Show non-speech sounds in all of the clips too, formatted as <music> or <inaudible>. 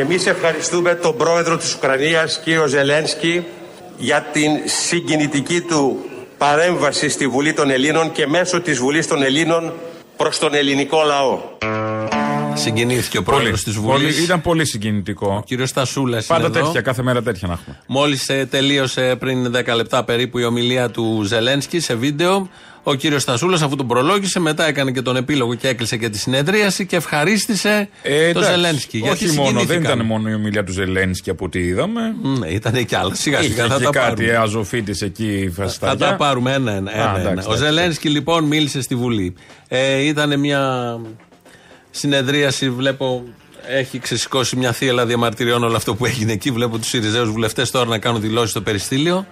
Και εμείς ευχαριστούμε τον πρόεδρο της Ουκρανίας, κύριο Ζελένσκι, για την συγκινητική του παρέμβαση στη Βουλή των Ελλήνων και μέσω της Βουλής των Ελλήνων προς τον ελληνικό λαό. Συγκινήθηκε ο πρόεδρος της Βουλής. Ήταν πολύ συγκινητικό. Ο κύριος Στασούλας. Πάντα τέτοια, κάθε μέρα τέτοια να έχουμε. Μόλις ε, τελείωσε πριν 10 λεπτά περίπου η ομιλία του Ζελένσκι σε βίντεο. Ο κύριος Στασούλας, αφού τον προλόγησε, μετά έκανε και τον επίλογο και έκλεισε και τη συνεδρίαση και ευχαρίστησε ε, τον Ζελένσκι. Όχι μόνο, δεν ήταν μόνο η ομιλία του Ζελένσκι από ό,τι είδαμε. Ναι, ήταν και άλλα. Σιγά σιγά θα τα κάτι πάρουμε. αζωφίτης εκεί φαστάρια. Θα τα πάρουμε ένα-ένα. Ένα, ένα, ένα. Ο Ζελένσκι λοιπόν μίλησε στη Βουλή. Ε, ήταν μια συνεδρίαση, βλέπω έχει ξεσηκώσει μια θύελα διαμαρτυριών όλο αυτό που έγινε εκεί. Βλέπω τους Σιριζέους βουλευτές τώρα να κάνουν δηλώσεις στο περιστήλιο.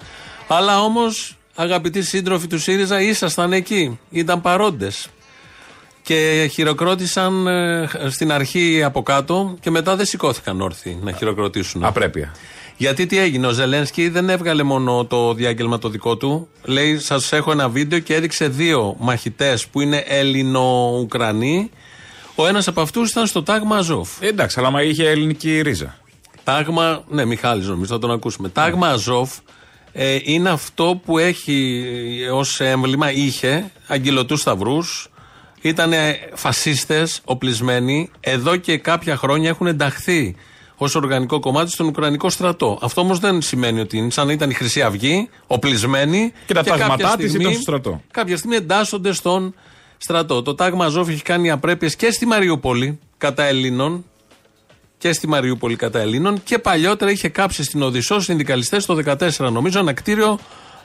Αλλά όμως, αγαπητοί σύντροφοι του ΣΥΡΙΖΑ, ήσασταν εκεί. Ήταν παρόντες. Και χειροκρότησαν ε, στην αρχή από κάτω και μετά δεν σηκώθηκαν όρθιοι να χειροκροτήσουν. Απρέπεια. Γιατί τι έγινε, ο Ζελένσκι δεν έβγαλε μόνο το διάγγελμα το δικό του. Λέει: Σας έχω ένα βίντεο και έδειξε δύο μαχητές που είναι Έλληνο-Ουκρανοί. Ο ένας από αυτούς ήταν στο τάγμα Αζόφ. Εντάξει, αλλά μα είχε ελληνική ρίζα. Τάγμα, ναι, Μιχάλης νομίζω, θα τον ακούσουμε. Τάγμα Αζόφ ε, είναι αυτό που έχει ως έμβλημα, είχε αγγελωτούς σταυρούς. Ήταν φασίστες, οπλισμένοι. Εδώ και κάποια χρόνια έχουν ενταχθεί ως οργανικό κομμάτι στον Ουκρανικό στρατό. Αυτό όμως δεν σημαίνει ότι είναι σαν να ήταν η Χρυσή Αυγή, οπλισμένοι. Και τα κάποια τάγματά της στιγμή- ήταν στο στρατό. Κάποια στιγμή εντάσσονται στον στρατό. Το τάγμα Αζόφ έχει κάνει απρέπειες και στη Μαριούπολη κατά Ελλήνων. Και στη Μαριούπολη κατά Ελλήνων. Και παλιότερα είχε κάψει στην Οδυσσό συνδικαλιστές το 14, νομίζω, ένα κτίριο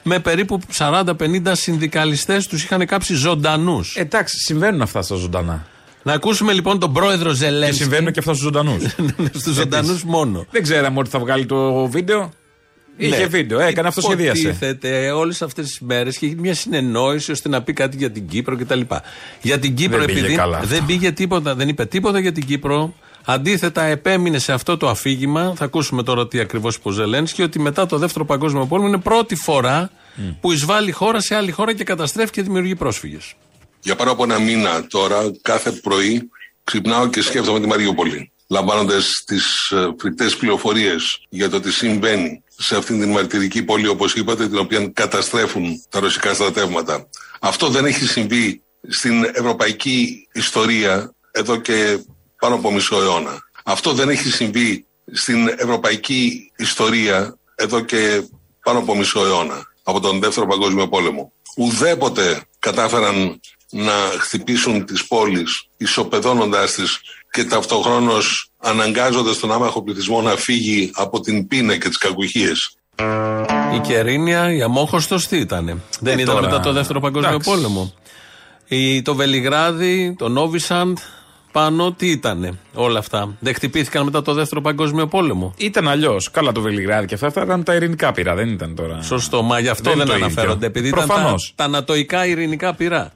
με περίπου 40-50 συνδικαλιστές. Τους είχαν κάψει ζωντανούς. Εντάξει, συμβαίνουν αυτά στα ζωντανά. Να ακούσουμε λοιπόν τον πρόεδρο Και Ζελένσκι. συμβαίνουν και αυτά στους ζωντανούς. <laughs> Στους ζωντανούς μόνο. δεν ξέραμε ότι θα βγάλει το βίντεο. Είχε Ναι. βίντεο, έκανε αυτοσχεδίασε. Υποτίθεται όλες αυτές τις μέρες και είχε μια συνεννόηση ώστε να πει κάτι για την Κύπρο κτλ. Για την Κύπρο, Δεν πήγε επειδή καλά αυτό. δεν πήγε τίποτα, δεν είπε τίποτα για την Κύπρο. Αντίθετα, επέμεινε σε αυτό το αφήγημα. Θα ακούσουμε τώρα τι ακριβώς είπε ο Ζελένσκι, ότι μετά το δεύτερο Παγκόσμιο Πόλεμο είναι πρώτη φορά που εισβάλλει χώρα σε άλλη χώρα και καταστρέφει και δημιουργεί πρόσφυγες. Για πάνω από ένα μήνα τώρα, κάθε πρωί ξυπνάω και σκέφτομαι τη Μαριούπολη. Λαμβάνοντας τις φρικτές πληροφορίες για το τι συμβαίνει σε αυτήν την μαρτυρική πόλη, όπως είπατε, την οποία καταστρέφουν τα ρωσικά στρατεύματα. Αυτό δεν έχει συμβεί στην ευρωπαϊκή ιστορία εδώ και πάνω από μισό αιώνα. Αυτό δεν έχει συμβεί στην ευρωπαϊκή ιστορία εδώ και πάνω από μισό αιώνα, από τον Δεύτερο Παγκόσμιο Πόλεμο. Ουδέποτε κατάφεραν να χτυπήσουν τις πόλεις ισοπεδώνοντάς τις και ταυτοχρόνως αναγκάζοντας τον άμαχο πληθυσμό να φύγει από την πείνα και τις κακουχίες. Η Κερίνια, η Αμόχωστος τι ήταν. Δεν ήταν τώρα, μετά το δεύτερο Παγκόσμιο εντάξει. Πόλεμο. Η, το Βελιγράδι, το Νόβισαντ, πάνω τι ήταν όλα αυτά; Δεν χτυπήθηκαν μετά το δεύτερο Παγκόσμιο Πόλεμο; Ήταν αλλιώς. Καλά το Βελιγράδι και αυτά, αυτά ήταν τα ειρηνικά πυρά, δεν ήταν τώρα. Σωστό, μα γι' αυτό Δεν δεν, είναι το αναφέρονται. ίδιο. Επειδή ήταν τα, Προφανώς. τα ανατοϊκά ειρηνικά πυρά.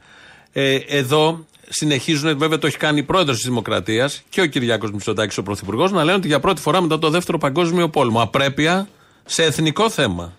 Ε, εδώ συνεχίζουν, βέβαια το έχει κάνει η πρόεδρος της Δημοκρατίας και ο Κυριάκος Μητσοτάκης, ο πρωθυπουργός, να λένε ότι για πρώτη φορά μετά το δεύτερο Παγκόσμιο Πόλεμο απρέπεια σε εθνικό θέμα.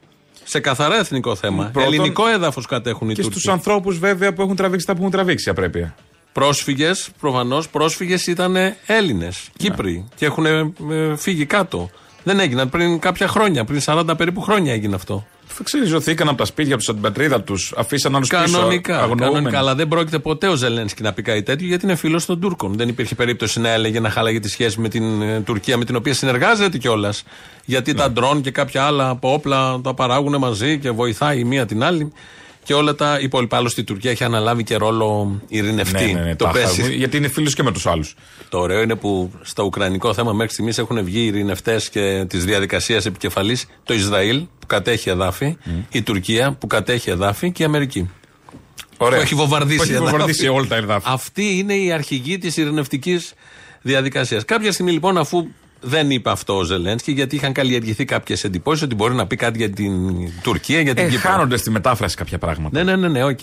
Σε καθαρά εθνικό θέμα. Πρώτον, Ελληνικό έδαφος κατέχουν οι Και Τούρκοι. στους ανθρώπους βέβαια που έχουν τραβήξει τα που έχουν τραβήξει απρέπεια. Πρόσφυγες, προφανώς, πρόσφυγες ήταν Έλληνες, Κύπροι και έχουν ε, φύγει κάτω. Δεν έγιναν πριν κάποια χρόνια, πριν 40 περίπου χρόνια έγινε αυτό. Ξεριζωθήκαν από τα σπίτια τους, από την πατρίδα τους, αφήσαν άλλους πίσω. Κανονικά, αγνοούμενοι. κανονικά. Αλλά δεν πρόκειται ποτέ ο Ζελένσκι να πει κάτι τέτοιο γιατί είναι φίλος των Τούρκων. Δεν υπήρχε περίπτωση να έλεγε να χάλαγε τη σχέση με την ε, Τουρκία, με την οποία συνεργάζεται κιόλας. Γιατί Ναι. τα ντρόν και κάποια άλλα από όπλα τα παράγουν μαζί και βοηθάει η μία την άλλη. Και όλα τα υπόλοιπα. Άλλωστε η Τουρκία έχει αναλάβει και ρόλο ειρηνευτή. Ναι, ναι, ναι, το τάχα. παίζει. Γιατί είναι φίλο και με τους άλλους. Το ωραίο είναι που στο ουκρανικό θέμα μέχρι στιγμής έχουν βγει οι ειρηνευτές και της διαδικασίας επικεφαλής το Ισραήλ που κατέχει εδάφη, η Τουρκία που κατέχει εδάφη και η Αμερική. Ωραία. Που έχει βομβαρδίσει Που έχει εδάφη. βομβαρδίσει όλα τα εδάφη. Αυτή είναι η αρχηγή της ειρηνευτικής διαδικασίας. Κάποια στιγμή λοιπόν, αφού δεν είπε αυτό ο Ζελένσκι, γιατί είχαν καλλιεργηθεί κάποιες εντυπώσεις ότι μπορεί να πει κάτι για την Τουρκία, για την Ε, Κύπρο. χάνονται στη μετάφραση κάποια πράγματα. Ναι, ναι, ναι, ναι, οκ.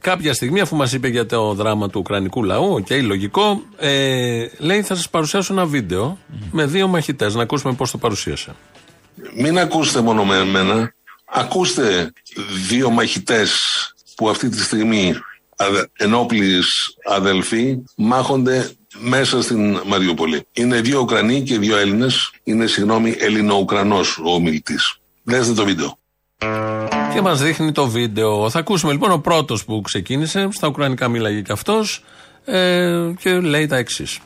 Κάποια στιγμή, αφού μας είπε για το δράμα του Ουκρανικού λαού, οκ, λογικό, ε, λέει θα σας παρουσιάσω ένα βίντεο με δύο μαχητές. Να ακούσουμε πώς το παρουσίασε. Μην ακούσετε μόνο με εμένα, ακούστε δύο μαχητές που αυτή τη στιγμή αδε, ενόπλεις αδελφοί μάχονται μέσα στην Μαριούπολη. Είναι δύο Ουκρανοί και δύο Έλληνες. Είναι, συγγνώμη, Ελληνο-Ουκρανός ο ομιλητής. Δέστε το βίντεο. Και μας δείχνει το βίντεο. Θα ακούσουμε λοιπόν ο πρώτος που ξεκίνησε. Στα Ουκρανικά μίλαγε και αυτός. Ε, και λέει τα εξής.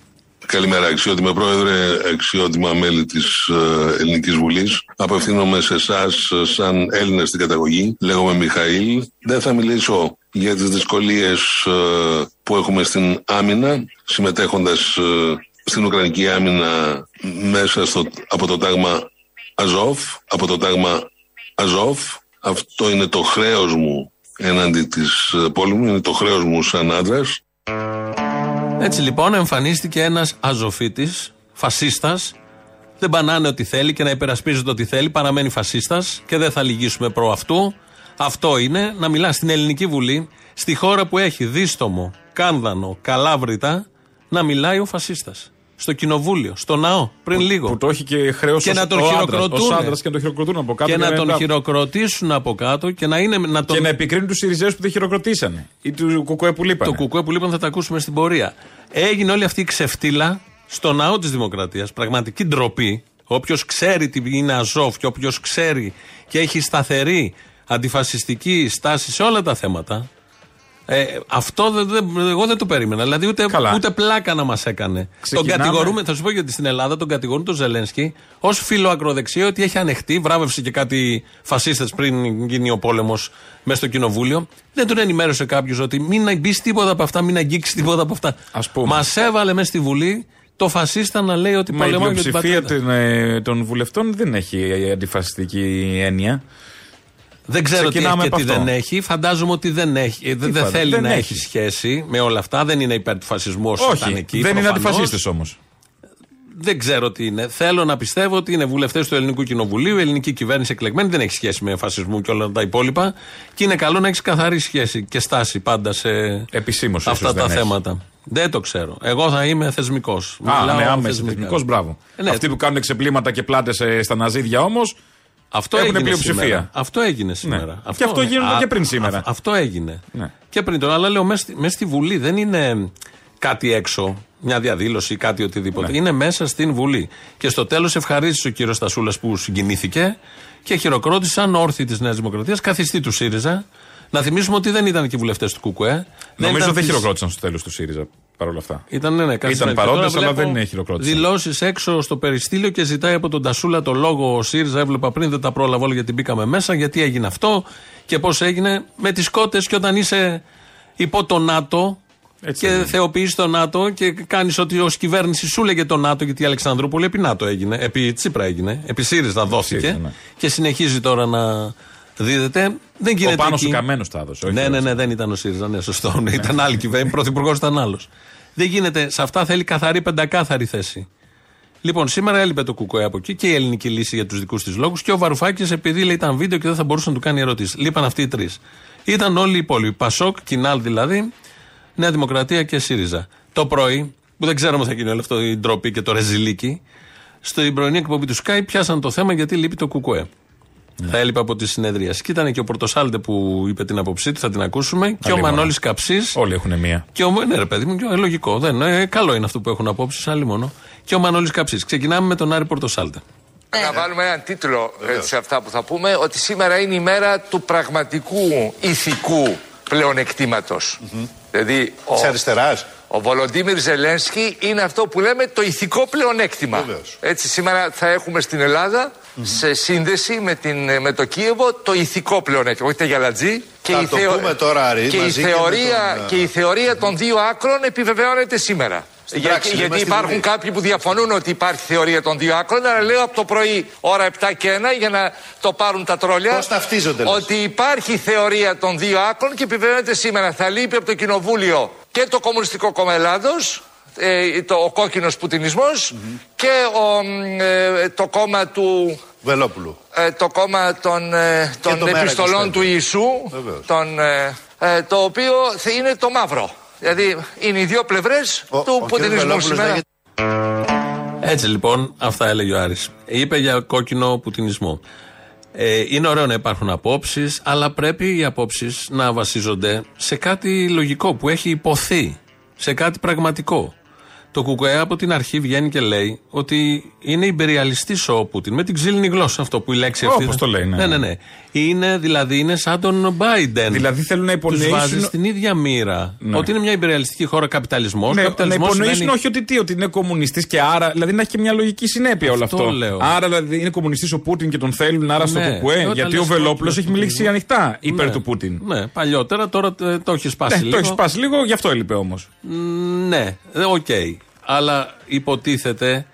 Καλημέρα, αξιότιμα πρόεδρε, αξιότιμα μέλη της ε, Ελληνικής Βουλής. Απευθύνομαι σε εσάς, σαν Έλληνα στην καταγωγή. Λέγομαι Μιχαήλ. Δεν θα μιλήσω για τις δυσκολίες ε, που έχουμε στην άμυνα, συμμετέχοντας ε, στην Ουκρανική άμυνα μέσα στο, από το τάγμα Αζόφ, από το τάγμα Αζόφ. Αυτό είναι το χρέος μου έναντι της πόλεμου, είναι το χρέος μου σαν άντρας. Έτσι λοιπόν εμφανίστηκε ένας αζοφίτης, φασίστας. Δεν πανάνε ό,τι θέλει και να υπερασπίζεται ό,τι θέλει. Παραμένει φασίστας και δεν θα λυγίσουμε προ αυτού. Αυτό είναι να μιλά στην Ελληνική Βουλή, στη χώρα που έχει δίστομο, κάνδανο, καλάβρητα, να μιλάει ο φασίστας στο κοινοβούλιο, στο ναό, πριν που, λίγο. Που το έχει και χρέος και να τον χειροκροτούν. και να τον χειροκροτούν από κάτω. Και, και να τον είναι... χειροκροτήσουν από κάτω και να είναι. Να τον... Και να επικρίνουν τους Σιριζέους που δεν χειροκροτήσανε. Ή του Κουκουέ που λείπανε. Το Κουκουέ που λείπανε θα τα ακούσουμε στην πορεία. Έγινε όλη αυτή η ξεφτύλα στο ναό της Δημοκρατίας. Πραγματική ντροπή. Όποιος ξέρει τι είναι Αζόφ και όποιος ξέρει και έχει σταθερή αντιφασιστική στάση σε όλα τα θέματα, ε, αυτό δε, δε, εγώ δεν το περίμενα. Δηλαδή ούτε, ούτε πλάκα να μας έκανε. Τον κατηγορούμε, θα σου πω γιατί στην Ελλάδα τον κατηγορούν τον Ζελένσκι ως φιλοακροδεξιό ότι έχει ανεχτεί. Βράβευσε και κάτι φασίστες πριν γίνει ο πόλεμος μέσα στο κοινοβούλιο. Δεν τον ενημέρωσε κάποιος ότι μην μπεις τίποτα από αυτά, μην αγγίξεις τίποτα από αυτά. Μας έβαλε μέσα στη Βουλή το φασίστα να λέει ότι πολεμάει για την πατρίδα. Η πλειοψηφία των βουλευτών δεν έχει αντιφασιστική έννοια. Δεν ξέρω τι έχει και τι δεν έχει. Φαντάζομαι ότι δεν έχει. δεν, δεν θέλει δεν να έχει. σχέση με όλα αυτά. Δεν είναι υπέρ του φασισμού όσο ήταν εκεί. Δεν είναι αντιφασίστες όμως. Δεν ξέρω τι είναι. Θέλω να πιστεύω ότι είναι βουλευτές του Ελληνικού Κοινοβουλίου, η ελληνική κυβέρνηση εκλεγμένη, δεν έχει σχέση με φασισμό και όλα τα υπόλοιπα. Και είναι καλό να έχει καθαρή σχέση και στάση πάντα σε Επισήμως, αυτά τα θέματα. Δεν το ξέρω. Εγώ θα είμαι θεσμικός. Α, ναι, άμεσα θεσμικός, μπράβο. Ε, ναι. Αυτοί που κάνουν ξεπλήματα και πλάτες στα ναζίδια όμως αυτό Έχουν έγινε πλειοψηφία. Σήμερα. Αυτό έγινε ναι. σήμερα. Ναι. Αυτό, και αυτό γίνεται και πριν σήμερα. Α, αυτό έγινε. Ναι. Και πριν τώρα. Αλλά λέω μέσα στη Βουλή δεν είναι κάτι έξω, μια διαδήλωση ή κάτι οτιδήποτε. Ναι. Είναι μέσα στην Βουλή. Και στο τέλος ευχαρίστησε ο κύριος Στασούλας που συγκινήθηκε και χειροκρότησαν όρθιοι της Νέας Δημοκρατίας, καθιστή του ΣΥΡΙΖΑ. Να θυμίσουμε ότι δεν ήταν και βουλευτές του ΚΚΕ. Νομίζω δεν, δεν χειροκρότησαν στο τέλος του ΣΥΡΙΖΑ παρόλα αυτά. Ήταν, ναι, ναι, Ήταν παρόντες, αλλά δεν είναι χειροκρότηση. Δηλώσεις έξω στο περιστήλιο και ζητάει από τον Τασούλα το λόγο ο ΣΥΡΙΖΑ. Έβλεπα πριν, δεν τα πρόλαβα όλα γιατί μπήκαμε μέσα. Γιατί έγινε αυτό και πώς έγινε με τις κότες και όταν είσαι υπό το ΝΑΤΟ. Έτσι και θεοποιείς το ΝΑΤΟ και κάνεις ότι ως κυβέρνηση σου λέγε το ΝΑΤΟ, γιατί η Αλεξανδρούπολη επί ΝΑΤΟ έγινε, επί Τσίπρα έγινε, επί ΣΥΡΙΖΑ δόθηκε ναι. και συνεχίζει τώρα να δίδεται. Δεν γίνεται. Ο πάνω σου καμένος τα έδωσε. Ναι, ναι, ναι, δεν ήταν ο ΣΥΡΙΖΑ. Ναι, σωστό. Ναι, ήταν άλλη κυβέρνηση. Πρωθυπουργός ήταν άλλος. Δεν γίνεται. Σε αυτά θέλει καθαρή πεντακάθαρη θέση. Λοιπόν, σήμερα έλειπε το Κουκοέ από εκεί και η ελληνική λύση για τους δικούς της λόγους και ο Βαρουφάκης επειδή λέει ήταν βίντεο και δεν θα μπορούσε να του κάνει ερωτήσεις. Λείπαν αυτοί οι τρεις. Ήταν όλοι οι υπόλοιποι. Πασόκ, Κινάλ δηλαδή, Νέα Δημοκρατία και ΣΥΡΙΖΑ. Το πρωί, που δεν ξέρουμε θα γίνει όλο αυτό η ντροπή και το ρεζιλίκι, στην πρωινή εκπομπή του Sky πιάσαν το θέμα γιατί λείπει το Κουκοέ. Ναι. Θα έλειπε από τη συνέδρια. Και ήταν και ο Πορτοσάλτε που είπε την άποψή του, θα την ακούσουμε. και ο Μανώλης Καψής. Όλοι έχουν μία. Και ο, ναι, ρε παιδί μου, ε, λογικό. Δεν, ε, καλό είναι αυτό που έχουν απόψεις, άλλοι μόνο. Και ο Μανώλης Καψής. Ξεκινάμε με τον Άρη Πορτοσάλτε. Να βάλουμε έναν τίτλο ε, σε αυτά που θα πούμε, ότι σήμερα είναι η μέρα του πραγματικού ηθικού πλεονεκτήματος. Mm-hmm. Δηλαδή. Ο... Της αριστεράς. Ο Βολοντίμιρ Ζελένσκι είναι αυτό που λέμε το ηθικό πλεονέκτημα. Βεβαίως. Έτσι σήμερα θα έχουμε στην Ελλάδα mm-hmm. σε σύνδεση με, την, με το Κίεβο το ηθικό πλεονέκτημα. Όχι τα γιαλατζή. Και, η, θεω... τώρα, Άρη, και, η θεωρία, και, τον... και η θεωρία των δύο άκρων επιβεβαιώνεται σήμερα. Για, γιατί υπάρχουν κάποιοι που διαφωνούν ότι υπάρχει θεωρία των δύο άκρων, αλλά λέω από το πρωί ώρα 7 και 1 για να το πάρουν τα τρόλια. Πώς ταυτίζονται, Ότι υπάρχει θεωρία των δύο άκρων και επιβεβαιώνεται σήμερα. Θα λείπει από το Κοινοβούλιο και το Κομμουνιστικό Κόμμα Ελλάδος, ε, το, ο κόκκινος πουτινισμός και ο, ε, το κόμμα του. Βελόπουλου. Ε, το κόμμα των, ε, των επιστολών του Ιησού. Τον, ε, ε, το οποίο θα είναι το μαύρο. Δηλαδή είναι οι δύο πλευρές του πουτινισμού σήμερα. Έτσι λοιπόν, αυτά έλεγε ο Άρης. Είπε για κόκκινο πουτινισμό. Ε, είναι ωραίο να υπάρχουν απόψεις, αλλά πρέπει οι απόψεις να βασίζονται σε κάτι λογικό που έχει υποθεί. Σε κάτι πραγματικό. Το Κουκουέ από την αρχή βγαίνει και λέει ότι είναι υπεριαλιστής ο Πούτιν. Με την ξύλινη γλώσσα αυτό που η λέξη αυτή. Όπως το λέει, ναι. ναι, ναι, ναι. Είναι, δηλαδή είναι σαν τον Biden. Δηλαδή θέλουν να υπονοήσουν. Τους βάζει στην ίδια μοίρα. Ναι. Ότι είναι μια υπεριαλιστική χώρα καπιταλισμός. Ναι, να καπιταλισμός υπονοήσουν σημαίνει- όχι ότι τι, ότι είναι κομμουνιστής και άρα. Δηλαδή να έχει και μια λογική συνέπεια όλο Αυτό αυτό. λέω. Άρα δηλαδή είναι κομμουνιστής ο Πούτιν και τον θέλουν, άρα στο Ναι. ΚΚΕ. Όταν Γιατί λες ο Βελόπουλος κόκκινος έχει του μιλήσει Πούτιν. ανοιχτά υπέρ Ναι. του Πούτιν. Ναι, παλιότερα τώρα ε, το έχει σπάσει Ναι, λίγο. το έχει σπάσει λίγο, γι' αυτό έλειπε όμως. Ναι, ε, οκ. Αλλά υποτίθεται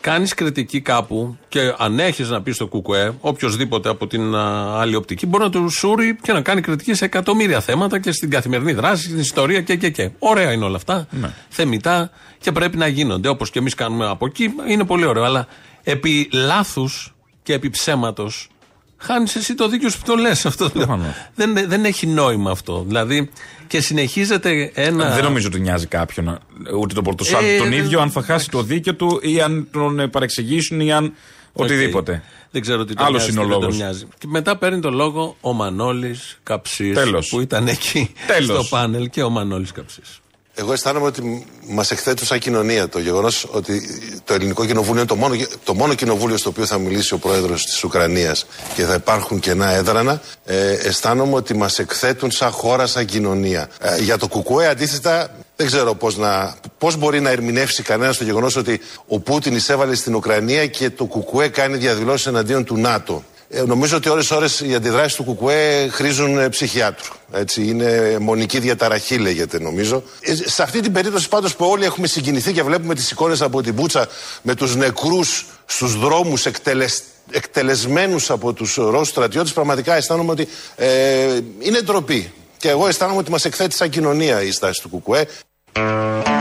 κάνεις κριτική κάπου και αν έχεις να πεις στο ΚΚΕ, οποιοδήποτε από την α, άλλη οπτική μπορεί να του σούρει και να κάνει κριτική σε εκατομμύρια θέματα και στην καθημερινή δράση, στην ιστορία και και και. Ωραία είναι όλα αυτά. Θεμιτά και πρέπει να γίνονται. Όπως και εμείς κάνουμε από εκεί, είναι πολύ ωραίο. Αλλά επί λάθος και επί ψέματος χάνεις εσύ το δίκιο σου που το λες αυτό. Προφανώς. δεν, δεν έχει νόημα αυτό. Δηλαδή και συνεχίζεται ένα. Δεν νομίζω ότι νοιάζει κάποιον, ούτε τον Πορτοσάλτο Ε, τον δεν- ίδιο, αν θα χάσει το δίκιο του ή αν τον ε, παρεξηγήσουν ή αν οτιδήποτε. Οκ. Δεν ξέρω τι τον Άλλος νοιάζει, είναι ο τι δεν τον λόγος. νοιάζει. Και μετά παίρνει το λόγο ο Μανώλης Καψής. Τέλος. Που ήταν εκεί Τέλος. στο πάνελ και ο Μανώλης Καψής. Εγώ αισθάνομαι ότι μας εκθέτουν σαν κοινωνία το γεγονός ότι το ελληνικό κοινοβούλιο είναι το μόνο, το μόνο κοινοβούλιο στο οποίο θα μιλήσει ο πρόεδρος της Ουκρανίας και θα υπάρχουν κενά έδρανα. Ε, αισθάνομαι ότι μας εκθέτουν σαν χώρα, σαν κοινωνία. Ε, για το Κουκουέ, αντίθετα, δεν ξέρω πώς πώς μπορεί να ερμηνεύσει κανένας το γεγονός ότι ο Πούτιν εισέβαλε στην Ουκρανία και το Κουκουέ κάνει διαδηλώσεις εναντίον του ΝΑΤΟ. Ε, νομίζω ότι ώρες-ώρες οι αντιδράσεις του Κουκουέ χρήζουν ε, ψυχιάτρου. Έτσι, είναι μονική διαταραχή λέγεται νομίζω. Ε, σε αυτή την περίπτωση πάντως που όλοι έχουμε συγκινηθεί και βλέπουμε τις εικόνες από την Μπούτσα με τους νεκρούς στους δρόμους εκτελεσ... εκτελεσμένους από τους Ρώσους στρατιώτες πραγματικά αισθάνομαι ότι ε, είναι ντροπή. Και εγώ αισθάνομαι ότι μας εκθέτει σαν κοινωνία η στάση του Κουκουέ.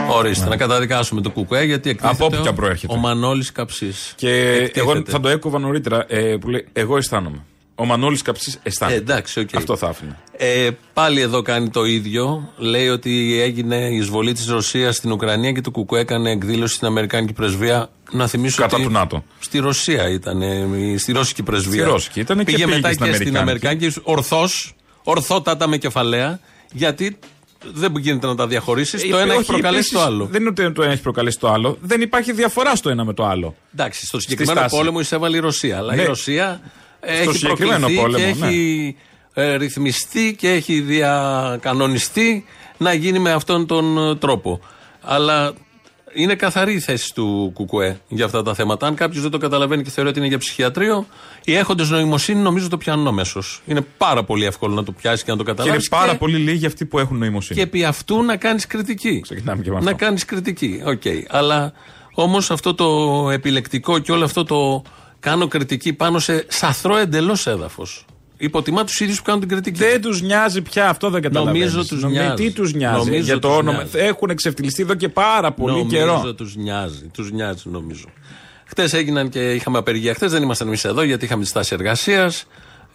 Ορίστε, να καταδικάσουμε το Κουκουέ γιατί εκτίθεται Από όπου και αν ο- προέρχεται. Ο Μανώλης Καψής. Και εγώ θα το έκοβα νωρίτερα ε, που λέει Εγώ αισθάνομαι. Ο Μανώλης Καψής αισθάνεται. Ε, εντάξει, οκ. Αυτό θα άφηνα. Ε, πάλι εδώ κάνει το ίδιο. Λέει ότι έγινε η εισβολή της Ρωσίας στην Ουκρανία και το Κουκουέ έκανε εκδήλωση στην Αμερικάνικη πρεσβεία. Να θυμίσω Κατά ότι του ΝΑΤΟ. Στη Ρωσία ήταν, ε, στη Ρώσικη πρεσβεία. Στη Ρώσικη ήταν και πήγε πήγε μετά και και, στην στην Αμερικάνικη. Αμερικάνικη. Ορθώς, ορθότατα με κεφαλαία, γιατί δεν γίνεται να τα διαχωρίσεις. το Ε, ένα όχι, έχει προκαλέσει επίσης, το άλλο. Δεν είναι ότι το ένα έχει προκαλέσει το άλλο. Δεν υπάρχει διαφορά στο ένα με το άλλο. Εντάξει, στο συγκεκριμένο στάση. πόλεμο εισέβαλε η Ρωσία. Αλλά Ναι. η Ρωσία έχει συγκεκριμένο προκληθεί πόλεμο, και ναι. έχει ε, ρυθμιστεί και έχει διακανονιστεί να γίνει με αυτόν τον ε, τρόπο. Αλλά είναι καθαρή η θέση του Κουκουέ για αυτά τα θέματα. Αν κάποιος δεν το καταλαβαίνει και θεωρεί ότι είναι για ψυχιατρείο, οι έχοντες νοημοσύνη νομίζω το πιάνουν αμέσως. Είναι πάρα πολύ εύκολο να το πιάσει και να το Και είναι καταλάβεις. πάρα πολύ λίγοι αυτοί που έχουν νοημοσύνη. Και επί αυτού να κάνεις κριτική. Ξεκινάμε και με Να αυτό. κάνεις κριτική. Οκ. Αλλά όμως αυτό το επιλεκτικό και όλο αυτό το κάνω κριτική πάνω σε σαθρό εντελώς έδαφος. Υποτιμά τους ίδιους που κάνουν την κριτική. Δεν τους νοιάζει πια αυτό, δεν καταλαβαίνω. Νομίζω τους νοιάζει. Τι τους νοιάζει; Νομίζω για το τους όνομα. νοιάζει. Έχουν εξευτελιστεί εδώ και πάρα πολύ νομίζω καιρό. τους νοιάζει. Τους νοιάζει, νομίζω. Χτες έγιναν και είχαμε απεργία. Χτες δεν ήμασταν εμείς εδώ γιατί είχαμε τη στάση εργασίας.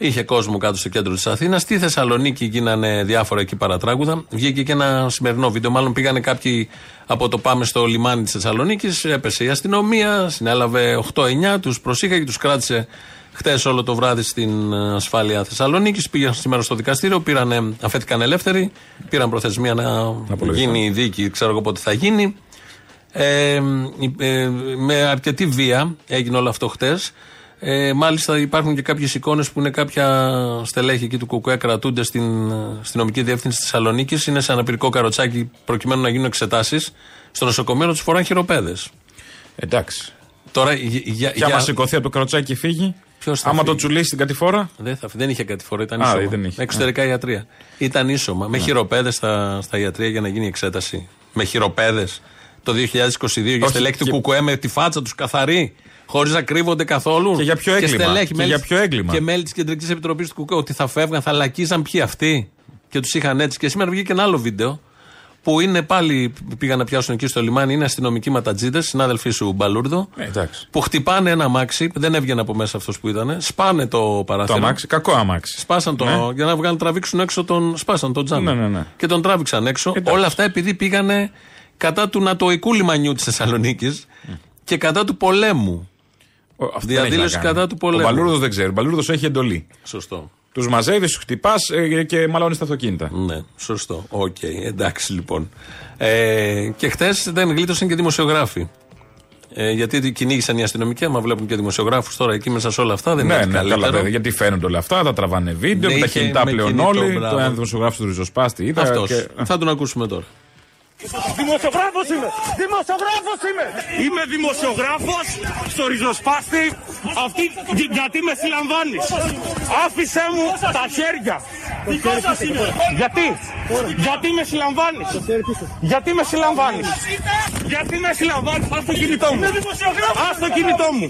Είχε κόσμο κάτω στο κέντρο της Αθήνας. Στη Θεσσαλονίκη γίνανε διάφορα εκεί παρατράγουδα. Βγήκε και ένα σημερινό βίντεο. Μάλλον πήγανε κάποιοι από το Πάμε στο λιμάνι της Θεσσαλονίκης. Έπεσε η αστυνομία, συνέλαβε 8-9, τους προσήχα και τους κράτησε χτες όλο το βράδυ στην ε, ασφάλεια Θεσσαλονίκης. Πήγαν σήμερα στο δικαστήριο, πήρανε, αφέθηκαν ελεύθεροι. Πήραν προθεσμία να απολογηθούν. γίνει η δίκη, ξέρω εγώ πότε θα γίνει. Ε, ε, με αρκετή βία έγινε όλο αυτό χτες. Ε, μάλιστα υπάρχουν και κάποιες εικόνες που είναι κάποια στελέχη εκεί του Κουκουέ κρατούνται στην στην νομική διεύθυνση της Θεσσαλονίκης. Είναι σε αναπηρικό καροτσάκι προκειμένου να γίνουν εξετάσεις. Στο νοσοκομείο τους φοράνε χειροπέδες. Εντάξει. Τώρα για, για, Και άμα σηκωθεί από το καροτσάκι και φύγει, Ποιος θα άμα το φύγει; τσουλήσει την κατηφόρα; δεν, θα, δεν είχε κάτι φορά, ήταν Α, ίσωμα. δεν είχε. Εξωτερικά ιατρία. Ήταν ίσωμα. Με χειροπέδες στα, στα ιατρία για να γίνει η εξέταση. Με χειροπέδες το 2022 για στελέχη του και- Κουκουέ με τη φάτσα τους καθαρή. Χωρίς να κρύβονται καθόλου. Και για ποιο έγκλημα; στελέχη, Και μέλη για της- ποιο έγκλημα; Και μέλη της Κεντρικής Επιτροπής του Κουκουέ ότι θα φεύγαν, θα λακίζαν ποιοι αυτοί. Και τους είχαν έτσι. Και σήμερα βγήκε ένα άλλο βίντεο που είναι πάλι πήγαν να πιάσουν εκεί στο λιμάνι. Είναι αστυνομικοί ματατζίδε, συνάδελφοί σου Μπαλούρδο. Ε, εντάξει. Που χτυπάνε ένα αμάξι, δεν έβγαινε από μέσα αυτός που ήταν. Σπάνε το Το παράθυρο. αμάξι, κακό αμάξι. Σπάσαν το. Ναι. Για να βγάλουν, τραβήξουν έξω τον. Σπάσαν τον τζάμι. Ναι, ναι, ναι. Και τον τράβηξαν έξω. Εντάξει. Όλα αυτά επειδή πήγανε κατά του νατοϊκού λιμανιού της Θεσσαλονίκης και κατά του πολέμου. Ο- αυτό δεν έχει Διαδήλωση να κάνει. κατά του πολέμου. Ο Μπαλούρδος δεν ξέρει. Ο Μπαλούρδος έχει εντολή. Σωστό. Τους μαζεύεις, τους χτυπάς ε, και μαλώνεις τα αυτοκίνητα. Ναι, σωστό. OK, okay, εντάξει λοιπόν. Ε, και χθε δεν γλίτωσαν και δημοσιογράφοι. Ε, γιατί κυνήγησαν οι αστυνομικοί, άμα βλέπουν και δημοσιογράφους τώρα εκεί μέσα σε όλα αυτά, δεν ναι, είναι ναι, καλύτερο. Καλά, γιατί φαίνονται όλα αυτά, τα τραβάνε βίντεο, ναι, με τα κινητά πλέον όλοι. Το ένα δημοσιογράφος του ριζοσπάστη είδα. Αυτός. Και... Θα τον ακούσουμε τώρα. Δημοσιογράφος είμαι! Δημοσιογράφος είμαι! Είμαι δημοσιογράφος στο ριζοσπάστη αυτή, γιατί με συλλαμβάνεις. Άφησέ μου τα χέρια. Γιατί, γιατί με συλλαμβάνεις; Γιατί με συλλαμβάνεις; Γιατί με συλλαμβάνεις; Ας το κινητό μου. Ας το κινητό μου.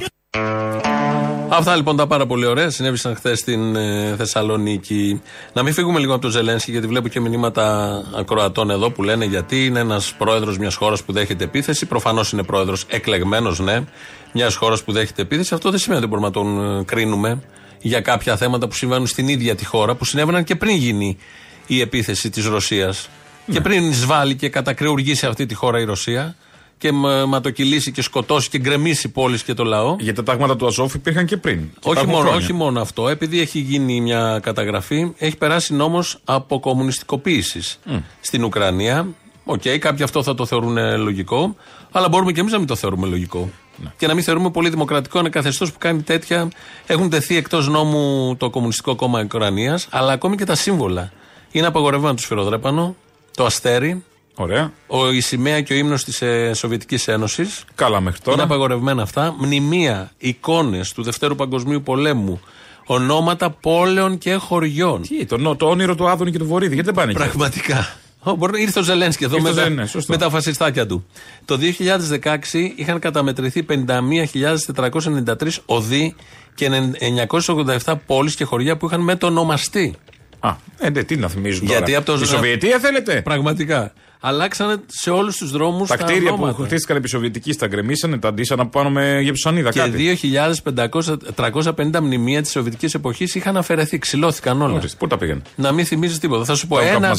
Αυτά λοιπόν τα πάρα πολύ ωραία συνέβησαν χθες στην ε, Θεσσαλονίκη. Να μην φύγουμε λίγο από τον Ζελένσκι, γιατί βλέπω και μηνύματα ακροατών εδώ που λένε γιατί είναι ένας πρόεδρος μιας χώρας που δέχεται επίθεση. Προφανώς είναι πρόεδρος εκλεγμένος, ναι, μιας χώρας που δέχεται επίθεση. Αυτό δεν σημαίνει ότι μπορούμε να τον ε, κρίνουμε για κάποια θέματα που συμβαίνουν στην ίδια τη χώρα, που συνέβαιναν και πριν γίνει η επίθεση της Ρωσίας. Ναι. Και πριν εισβάλλει και κατακριουργήσει αυτή τη χώρα η Ρωσία και ματοκυλήσει και σκοτώσει και γκρεμίσει πόλεις και το λαό. Γιατί τα τάγματα του Αζόφ υπήρχαν και πριν. όχι, μόνο, όχι μόνο αυτό. Επειδή έχει γίνει μια καταγραφή, έχει περάσει νόμος αποκομμουνιστικοποίηση mm. στην Ουκρανία. OK, okay, κάποιοι αυτό θα το θεωρούν λογικό, αλλά μπορούμε και εμείς να μην το θεωρούμε λογικό. Ναι. Και να μην θεωρούμε πολύ δημοκρατικό ένα καθεστώς που κάνει τέτοια. Έχουν τεθεί εκτός νόμου το Κομμουνιστικό Κόμμα Ουκρανίας, αλλά ακόμη και τα σύμβολα. Είναι απαγορευμένο το σφυροδρέπανο, το αστέρι, Ωραία. Ο, η σημαία και ο ύμνος της ε, Σοβιετικής Ένωσης. Καλά μέχρι τώρα. Είναι απαγορευμένα αυτά. Μνημεία, εικόνες του Δευτέρου Παγκοσμίου Πολέμου. Ονόματα πόλεων και χωριών. Τι, το, το όνειρο του Άδωνη και του Βορύδη, γιατί δεν πάνε Πραγματικά. Ο, μπορεί, ήρθε ο Ζελένσκι εδώ με, ναι, με, τα φασιστάκια του. Το 2016 είχαν καταμετρηθεί 51.493 οδοί και 987 πόλεις και χωριά που είχαν μετονομαστεί. Α, ε, ναι, τι να θυμίζουν Γιατί τώρα. Από το... Η Σοβιετία θέλετε; Πραγματικά. Αλλάξανε σε όλους τους δρόμους τα, τα κτίρια που χτίστηκαν επί Σοβιετικής τα γκρεμίσανε, τα αντίσαν από πάνω με γεψανίδα. Και 2.350 μνημεία της Σοβιετικής εποχής είχαν αφαιρεθεί, ξυλώθηκαν όλα. πού τα πήγαν. Να μην θυμίζεις τίποτα. Θα σου πω ένα,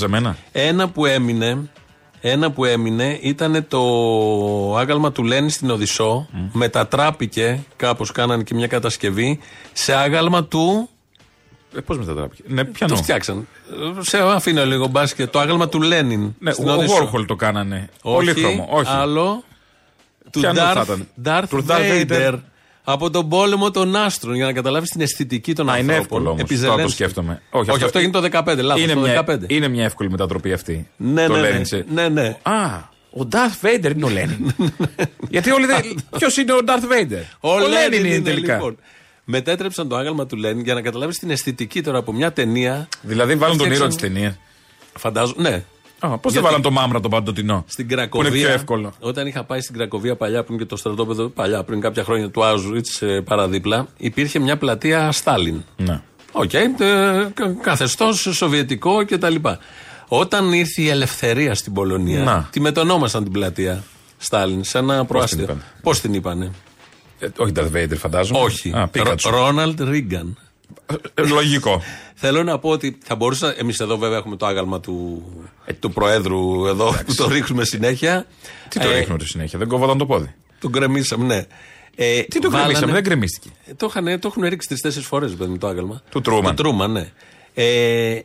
ένα που έμεινε. Ένα που έμεινε ήταν το άγαλμα του Λένι στην Οδυσσό. Mm. Μετατράπηκε, κάπως κάνανε και μια κατασκευή, σε άγαλμα του ε, Πώς μετατράπηκε. Ναι, πιανό. Το φτιάξαν. Σε αφήνω λίγο μπάσκετ. Το άγαλμα του Λένιν. Ναι, ο Βόρχολ το κάνανε. Όχι, χρώμο. Όχι. Άλλο. Του Darth, Vader. Από τον πόλεμο των άστρων, για να καταλάβεις την αισθητική των ανθρώπων. Είναι εύκολο όμως. το σκέφτομαι. Όχι, Όχι αυτό, αυτό έγινε το 2015. Λάθος, είναι, το μια, 15. είναι μια εύκολη μετατροπή αυτή. Ναι, το ναι, ναι, ναι, ναι. Α, ο Darth Vader είναι ο Λένιν. <laughs> Γιατί όλοι δεν. <laughs> Ποιος είναι ο Darth Vader; Ο, ο Λένιν είναι τελικά. Λοιπόν μετέτρεψαν το άγαλμα του Λένιν για να καταλάβεις την αισθητική τώρα από μια ταινία. Δηλαδή βάλουν τον ήρωα της ταινίας. Φαντάζομαι, ναι. Πώς δεν βάλαν το μάμρα το παντοτινό; Στην Κρακοβία. Που είναι πιο εύκολο. Όταν είχα πάει στην Κρακοβία παλιά, πριν και το στρατόπεδο παλιά, πριν κάποια χρόνια του Άουσβιτς παραδίπλα, υπήρχε μια πλατεία Στάλιν. Ναι. OK, okay, καθεστώς σοβιετικό κτλ. Όταν ήρθε η ελευθερία στην Πολωνία, Να. τη μετονόμασαν την πλατεία Στάλιν σε ένα προάστιο. Πώς την είπανε; Ε, όχι Darth Vader, φαντάζομαι. Όχι. Ρόναλντ Ρίγκαν. Ε, λογικό. Θέλω να πω ότι θα μπορούσα. Εμείς εδώ βέβαια έχουμε το άγαλμα του, ε, του Προέδρου εδώ που το ρίχνουμε συνέχεια. Τι το ε, ρίχνουμε συνέχεια, δεν κόβονταν το πόδι. Το γκρεμίσαμε, ναι. Ε, Τι το γκρεμίσαμε, δεν γκρεμίστηκε. Το, είχαν, το έχουν ρίξει τρει-τέσσερι φορές το άγαλμα. Του Τρούμαν. Του Τρούμαν, ναι. Ε,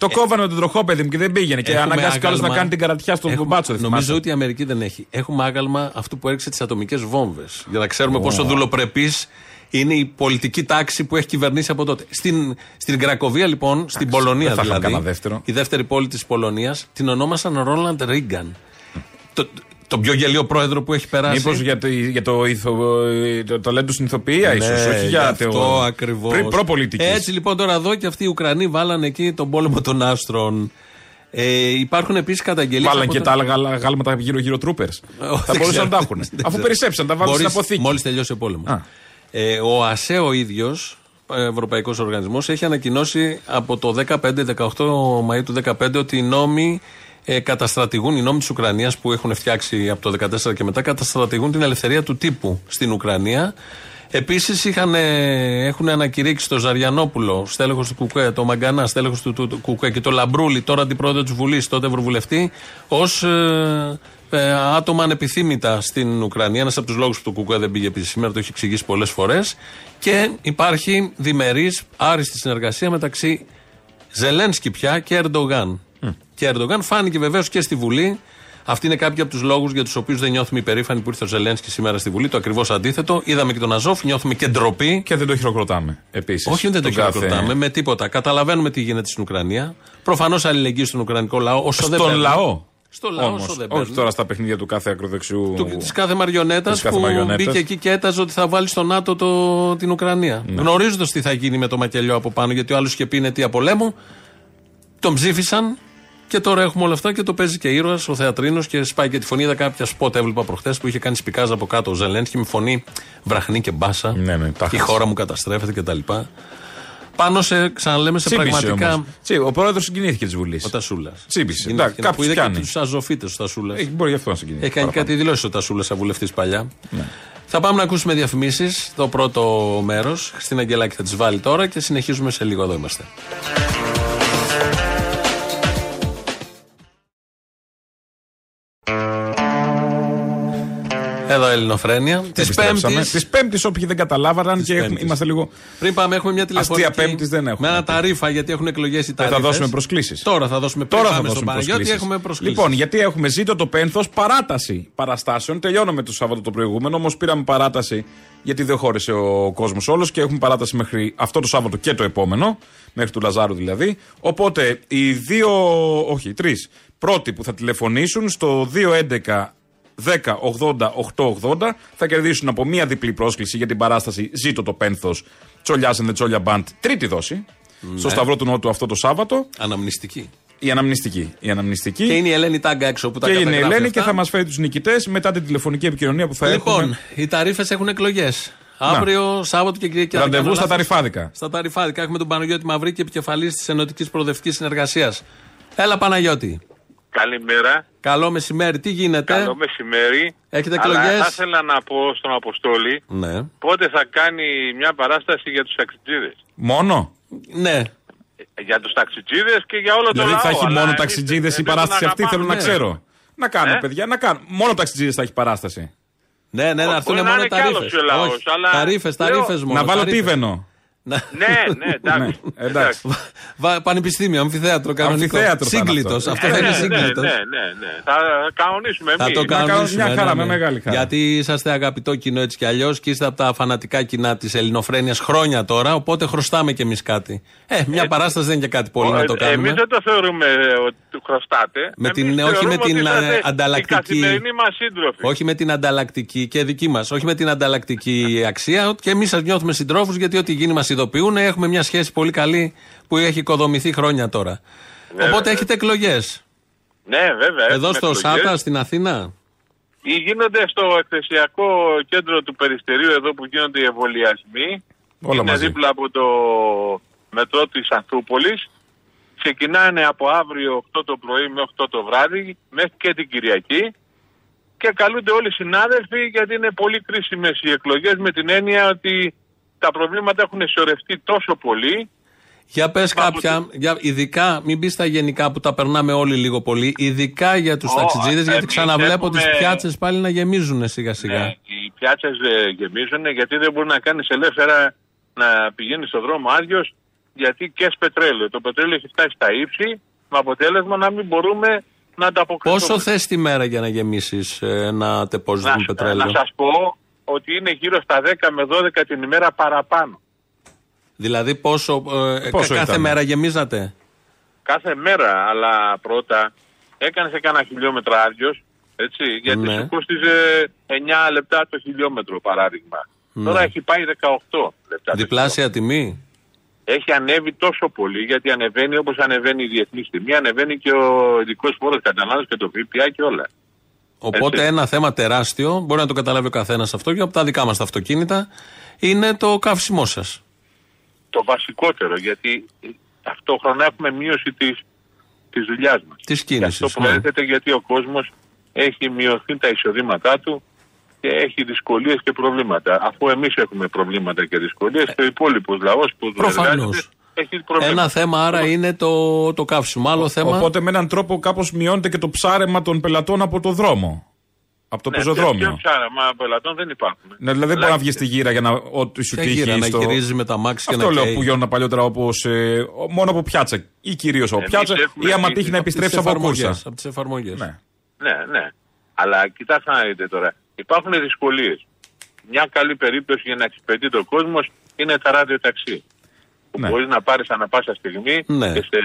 το ε, κόβανε τον τροχό, παιδί μου, και δεν πήγαινε. Και αναγκάστηκε άλλος να κάνει την καρατιά στον κουμπάτσο. Νομίζω ότι η Αμερική δεν έχει. Έχουμε άγαλμα αυτού που έριξε τις ατομικές βόμβες. Για να ξέρουμε oh. πόσο δουλοπρεπής είναι η πολιτική τάξη που έχει κυβερνήσει από τότε. Στην, στην Κρακοβία, λοιπόν, στην Πολωνία δηλαδή. Η δεύτερη πόλη της Πολωνίας την ονόμασαν Ρόλαντ Ρίγκαν. Το, τον πιο γελίο πρόεδρο που έχει περάσει. Μήπως για το, για το, ηθο, το ταλέντο στην ηθοποιία, ναι, ίσως. Όχι για αυτό το... ακριβώς. Πριν προπολιτικής. Έτσι λοιπόν τώρα εδώ και αυτοί οι Ουκρανοί βάλανε εκεί τον πόλεμο των άστρων. Ε, υπάρχουν επίσης καταγγελίες. Βάλαν και τα άλλα γάλματα γύρω-γύρω τρούπερς. θα μπορούσαν να τα έχουν. Αφού περισσέψαν, τα βάλουν στην αποθήκη. Μόλις τελειώσει ο πόλεμος. Ε, ο ΑΣΕ ο ίδιος, Ευρωπαϊκός Οργανισμός, έχει ανακοινώσει από το 15-18 Μαΐου του 2015 ότι οι νόμοι ε, καταστρατηγούν οι νόμοι της Ουκρανίας που έχουν φτιάξει από το 2014 και μετά, καταστρατηγούν την ελευθερία του τύπου στην Ουκρανία. Επίσης έχουν ανακηρύξει το Ζαριανόπουλο, στέλεχος του Κουκουέ, το Μαγκανά, στέλεχος του, του, του, Κουκουέ και το Λαμπρούλι, τώρα αντιπρόεδρο της Βουλής, τότε Ευρωβουλευτή, ως ε, ε, άτομα ανεπιθύμητα στην Ουκρανία. Ένας από τους λόγους που το Κουκουέ δεν πήγε επίσης σήμερα, το έχει εξηγήσει πολλές φορές. Και υπάρχει διμερής άριστη συνεργασία μεταξύ Ζελένσκι πια και Ερντογάν. Mm. Και Ερντογάν φάνηκε βεβαίως και στη Βουλή. Αυτοί είναι κάποιοι από τους λόγους για τους οποίους δεν νιώθουμε υπερήφανοι που ήρθε ο Ζελένσκι σήμερα στη Βουλή. Το ακριβώς αντίθετο. Είδαμε και τον Αζόφ, νιώθουμε και ντροπή. Και δεν το χειροκροτάμε επίσης. Όχι, δεν το χειροκροτάμε με τίποτα. Καταλαβαίνουμε τι γίνεται στην Ουκρανία. Προφανώς αλληλεγγύη στον Ουκρανικό λαό. Όσο Στον δεν λαό; Στο λαό, Όμως, όσο δεν όχι παίρνει. τώρα στα παιχνίδια του κάθε ακροδεξιού. Της κάθε μαριονέτας Της κάθε που μαριονέτας. μπήκε εκεί και έταζε ότι θα βάλει στο ΝΑΤΟ το, την Ουκρανία. Ναι. Γνωρίζοντας τι θα γίνει με το μακελιό από πάνω, γιατί ο άλλος είχε πει είναι αιτία πολέμου. Τον ψήφισαν και τώρα έχουμε όλα αυτά και το παίζει και ήρωας ο Θεατρίνος και σπάει και τη φωνή. Είδα κάποια σπότ έβλεπα προχθές που είχε κάνει σπικάζ από κάτω ο Ζελένσκι με φωνή βραχνή και μπάσα. Ναι, ναι, τα και η χάσε. χώρα μου καταστρέφεται κτλ. Πάνω σε, ξαναλέμε, σε Τσίπησε πραγματικά. όμως. Τσι, ο πρόεδρος συγκινήθηκε της Βουλής. Ο Τασούλας. Τσίπησε. Εντάξει, Που κάποιος είδε και κάνει. τους αζωφίτες ο Τασούλας. Έχει, μπορεί γι' αυτό να συγκινήσει. Έχει κάνει παραπάνω. κάτι δηλώσεις ο Τασούλας σαν βουλευτής παλιά. Θα πάμε να ακούσουμε διαφημίσεις. Το πρώτο μέρος. Στην Αγγελάκη θα τις βάλει τώρα και συνεχίζουμε σε λίγο. Εδώ είμαστε. Εδώ Ελληνοφρένεια. Της Πέμπτης. Της Πέμπτης, όποιοι δεν καταλάβαναν και έχουμε- Πέμπτης. είμαστε λίγο. Πριν πάμε, έχουμε μια τηλεφωνική. Αστεία Πέμπτης δεν έχουμε. Με ένα ταρήφα, γιατί έχουν εκλογές οι Δεν ταρήφες. θα δώσουμε προσκλήσεις. Τώρα θα δώσουμε πριν Τώρα θα πάμε στον δώσουμε Παναγιώτη, προσκλήσεις. έχουμε προσκλήσεις. Λοιπόν, γιατί έχουμε ζήτο το πένθος παράταση παραστάσεων. Τελειώνουμε το Σάββατο το προηγούμενο, όμως πήραμε παράταση γιατί δεν χώρισε ο κόσμος όλος και έχουμε παράταση μέχρι αυτό το Σάββατο και το επόμενο, μέχρι του Λαζάρου δηλαδή. Οπότε οι δύο, όχι, οι τρεις πρώτοι που θα τηλεφωνήσουν στο 211 10 80 880 θα κερδίσουν από μία διπλή πρόσκληση για την παράσταση Ζήτω το πένθος Τσολιάς and the Τσόλια Band, τρίτη δόση. Στο Σταυρό του Νότου αυτό το Σάββατο. Αναμνηστική. Η αναμνηστική. Η αναμνηστική. Και είναι η Ελένη Τάγκα έξω που τα Και είναι η καταγράφει Ελένη αυτά. και θα μας φέρει τους νικητές μετά την τηλεφωνική επικοινωνία που θα Λοιπόν, έχουμε. οι ταρήφε έχουν εκλογές. Αύριο, Σάββατο και Κυριακή. αν δεν Ραντεβού κάνω στα λάθος, ταρυφάδικα. Στα ταρυφάδικα. Έχουμε τον Παναγιώτη Μαυρίκη, επικεφαλής της Ενωτικής Προοδευτικής Συνεργασίας. Έλα, Παναγιώτη. Καλημέρα. Καλό μεσημέρι. Τι γίνεται; Καλό μεσημέρι. Έχετε Αλλά εκλογές; θα ήθελα να πω στον Αποστόλη Ναι. πότε θα κάνει μια παράσταση για τους ταξιτζίδες. Μόνο; Ναι. Για τους ταξιτζίδες και για όλο το Δηλαδή λαό. θα έχει αλλά μόνο εμείς- ταξιτζίδες η εμείς παράσταση τον αυτή, θέλω να αγαπάμε. ξέρω. Να κάνουμε, Ε; παιδιά, να κάνουμε. Μόνο ταξιτζίδες θα έχει παράσταση. Ναι, ναι, να Μπορεί έρθουν να μόνο είναι κι άλλος ταρήφε. ο λαός, αλλά Ταρήφε, λέω- ταρήφε μόνο. να βάλω ταρήφες. Τίβενο. Να- Ναι, ναι, εντάξει. <laughs> Ναι, εντάξει. Βα- Πανεπιστήμιο, αμφιθέατρο, κανονικός. Αμφιθέατρο θα είναι Σύγκλιτο. αυτό. Αυτό Ναι, θα είναι ναι, ναι, σύγκλιτο. ναι, ναι, ναι. Θα κανονίσουμε Θα εμείς. το κάνουμε κανονίσουμε. μια χαρά, ναι, με ναι. μεγάλη χαρά. Γιατί είσαστε αγαπητό κοινό έτσι κι αλλιώς και είστε από τα φανατικά κοινά της Ελληνοφρένειας χρόνια τώρα. Οπότε χρωστάμε κι εμείς κάτι. Ε, μια παράσταση δεν είναι και κάτι πολύ να το Ε, κάνουμε. Εμείς δεν το θεωρούμε ε, ότι του χρωστάτε. Με Εμείς την- όχι θεωρούμε με την, ότι είσαστε ε, ανταλλακτική- Οι καθημερινοί μας σύντροφοι. Όχι με την ανταλλακτική και δική μας. Όχι με την ανταλλακτική αξία. Και εμείς σας νιώθουμε συντρόφους γιατί ό,τι γίνει μας ειδοποιούν. Έχουμε μια σχέση πολύ καλή που έχει οικοδομηθεί χρόνια τώρα. Οπότε έχετε εκλογές. Ναι, βέβαια. Εδώ έχουμε στο εκλογές. ΣΑΤΑ στην Αθήνα; Ή γίνονται στο εκθεσιακό κέντρο του Περιστερίου εδώ που γίνονται οι εμβολιασμοί. Όλα Είναι μαζί. δίπλα από το μετρό της Ανθούπολης. Ξεκινάνε από αύριο 8 το πρωί με 8 το βράδυ μέχρι και την Κυριακή. Και καλούνται όλοι οι συνάδελφοι γιατί είναι πολύ κρίσιμες οι εκλογές με την έννοια ότι τα προβλήματα έχουν σωρευτεί τόσο πολύ Για πες Μα, κάποια, από για, ειδικά, μην μπει τα γενικά που τα περνάμε όλοι λίγο πολύ, ειδικά για τους Ω, ταξιτζίδες, γιατί εμείς ξαναβλέπω έχουμε- τι πιάτσες πάλι να γεμίζουν σιγά σιγά. Ναι, οι πιάτσες γεμίζουν γιατί δεν μπορεί να κάνεις ελεύθερα να πηγαίνεις στον δρόμο άδειος γιατί και πετρέλαιο. Το πετρέλαιο έχει φτάσει στα ύψη με αποτέλεσμα να μην μπορούμε να ανταποκριθούμε. Πόσο θες τη μέρα για να γεμίσεις ένα τεπόζιτο με να, πετρέλαιο; να σας πω ότι είναι γύρω στα 10 με 12 την ημέρα παραπάνω. Δηλαδή πόσο, ε, Πόσο κα- κάθε ήταν; μέρα γεμίζατε; Κάθε μέρα, αλλά πρώτα έκανες κάνα χιλιόμετρο άδειο. Έτσι, γιατί Ναι. σου κόστιζε 9 λεπτά το χιλιόμετρο παράδειγμα. Τώρα έχει πάει 18 λεπτά. το Διπλάσια τιμή; έχει ανέβει τόσο πολύ γιατί ανεβαίνει όπως ανεβαίνει η διεθνή τιμή, ανεβαίνει και ο ειδικός φόρος κατανάλωσης και το ΦΠΑ και όλα. Οπότε Έτσι. ένα θέμα τεράστιο, μπορεί να το καταλάβει ο καθένας αυτό και από τα δικά μας τα αυτοκίνητα, είναι το καύσιμό σας. Το βασικότερο γιατί ταυτόχρονα έχουμε μείωση της, της δουλειάς μας. Της Και κίνησης. αυτό προέρχεται γιατί ο κόσμος έχει μειωθεί τα εισοδήματά του και έχει δυσκολίες και προβλήματα. Αφού εμείς έχουμε προβλήματα και δυσκολίες, και ο υπόλοιπος λαός που Προφανώς. Εργάζεται έχει προβλήματα. Ένα θέμα άρα είναι το, το καύσιμο. Άλλο θέμα. Οπότε με έναν τρόπο κάπως μειώνεται και το ψάρεμα των πελατών από το δρόμο. Από το Ναι, πεζοδρόμιο. ποιο ψάρεμα πελατών δεν υπάρχουν. Ναι, δηλαδή δεν μπορεί να βγεις στη γύρα για να ό,τι σου Ποια τύχει. γύρα, να στο... γυρίζει με τα μάξι και Αυτό να λέω καίει. που γιώνουν παλιότερα όπως. μόνο από πιάτσα. Ή κυρίως από Εμείς πιάτσα. έχουμε Ή άμα δει τύχει να από τις επιστρέψει από κούρσα. Από τις εφαρμογές. Ναι. Ναι, ναι. Αλλά κοιτάξτε να δείτε τώρα. Υπάρχουν δυσκολίες. Μια καλή περίπτωση για να εξυπηρετεί το κόσμος είναι τα ραδιοταξί. Που Ναι. μπορείς να πάρεις ανά πάσα στιγμή Ναι. και σε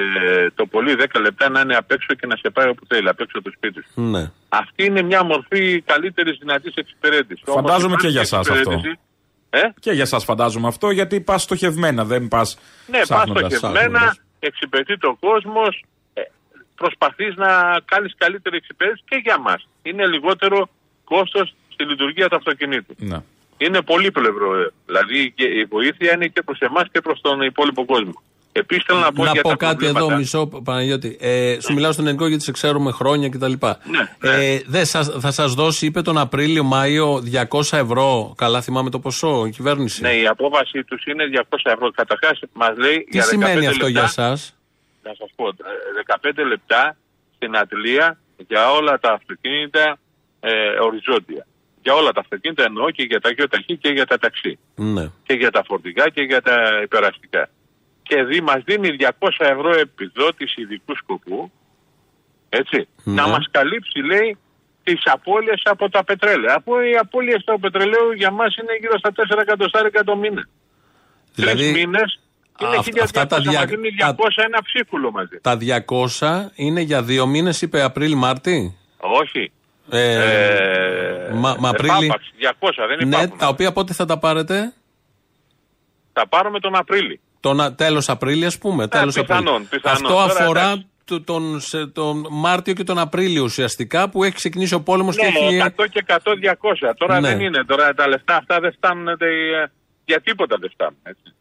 το πολύ 10 λεπτά να είναι απ' έξω και να σε πάει όπου θέλει, απ' έξω από το σπίτι σου. Ναι. Αυτή είναι μια μορφή καλύτερης δυνατής εξυπηρέτησης. Φαντάζομαι Όμως και για υπάρχει σας αυτό. εξυπηρέτηση- Ε; Και για εσά φαντάζομαι αυτό γιατί πας στοχευμένα, δεν πας. Ναι, πας στοχευμένα, εξυπηρετεί το κόσμος, ε, προσπαθείς να κάνεις καλύτερη εξυπηρέτηση και για μας. Είναι λιγότερο κόστος στη λειτουργία του αυτοκινήτου. Ναι. Είναι πολύπλευρο. ε. Δηλαδή και η βοήθεια είναι και προς εμάς και προς τον υπόλοιπο κόσμο. Επίσης θέλω να πω Να για πω τα κάτι προβλήματα. εδώ, μισό Παναγιώτη. Ε, σου μιλάω στον ελληνικό γιατί σε ξέρουμε χρόνια κτλ. Ναι, Ε, δεν σας, θα σας δώσει, είπε τον Απρίλιο-Μάιο, 200 ευρώ. Καλά θυμάμαι το ποσό, η κυβέρνηση. Ναι, η απόβαση τους είναι 200 ευρώ. Καταρχάς, μας λέει Τι για 15 σημαίνει αυτό λεπτά, για εσά. Να σας πω, ε, 15 λεπτά στην ατλία για όλα τα αυτοκίνητα ε, οριζόντια. Για όλα τα αυτοκίνητα εννοώ και για τα γεωταχή και για τα ταξί. Ναι. Και για τα φορτηγά και για τα υπεραστικά. Και δι, μας δίνει 200 ευρώ επιδότηση ειδικού σκοπού, έτσι, Ναι. να μας καλύψει, λέει, τις απώλειες από τα πετρέλαια. Από οι απώλειες του πετρελαίου για μας είναι γύρω στα 4 εκατοστάρικα το μήνα. Δηλαδή, Τρεις μήνες είναι Α, 1200, αυτά τα δια- μας δίνει τα- 200 ένα ψίχουλο μαζί. τα 200 είναι για δύο μήνες, είπε Απρίλη-Μάρτι; Όχι. Ε, Ε, μα, μα ε, Απρίλη. πάπαξ, 200 δεν Ναι, υπάρχουν. τα οποία πότε θα τα πάρετε; Θα πάρουμε τον Απρίλη. Τον τέλος Απρίλη, ας πούμε. Τέλος πιθανόν, Απρίλη. πιθανόν. Αυτό Τώρα, αφορά εντάξει. το- τον, σε- τον Μάρτιο και τον Απρίλιο ουσιαστικά που έχει ξεκινήσει ο πόλεμος και Ναι, έχει. 100 και 100, 200. Τώρα Ναι. δεν είναι. Τώρα τα λεφτά αυτά δεν φτάνουν ε, για τίποτα δεν φτάνουν. Έτσι.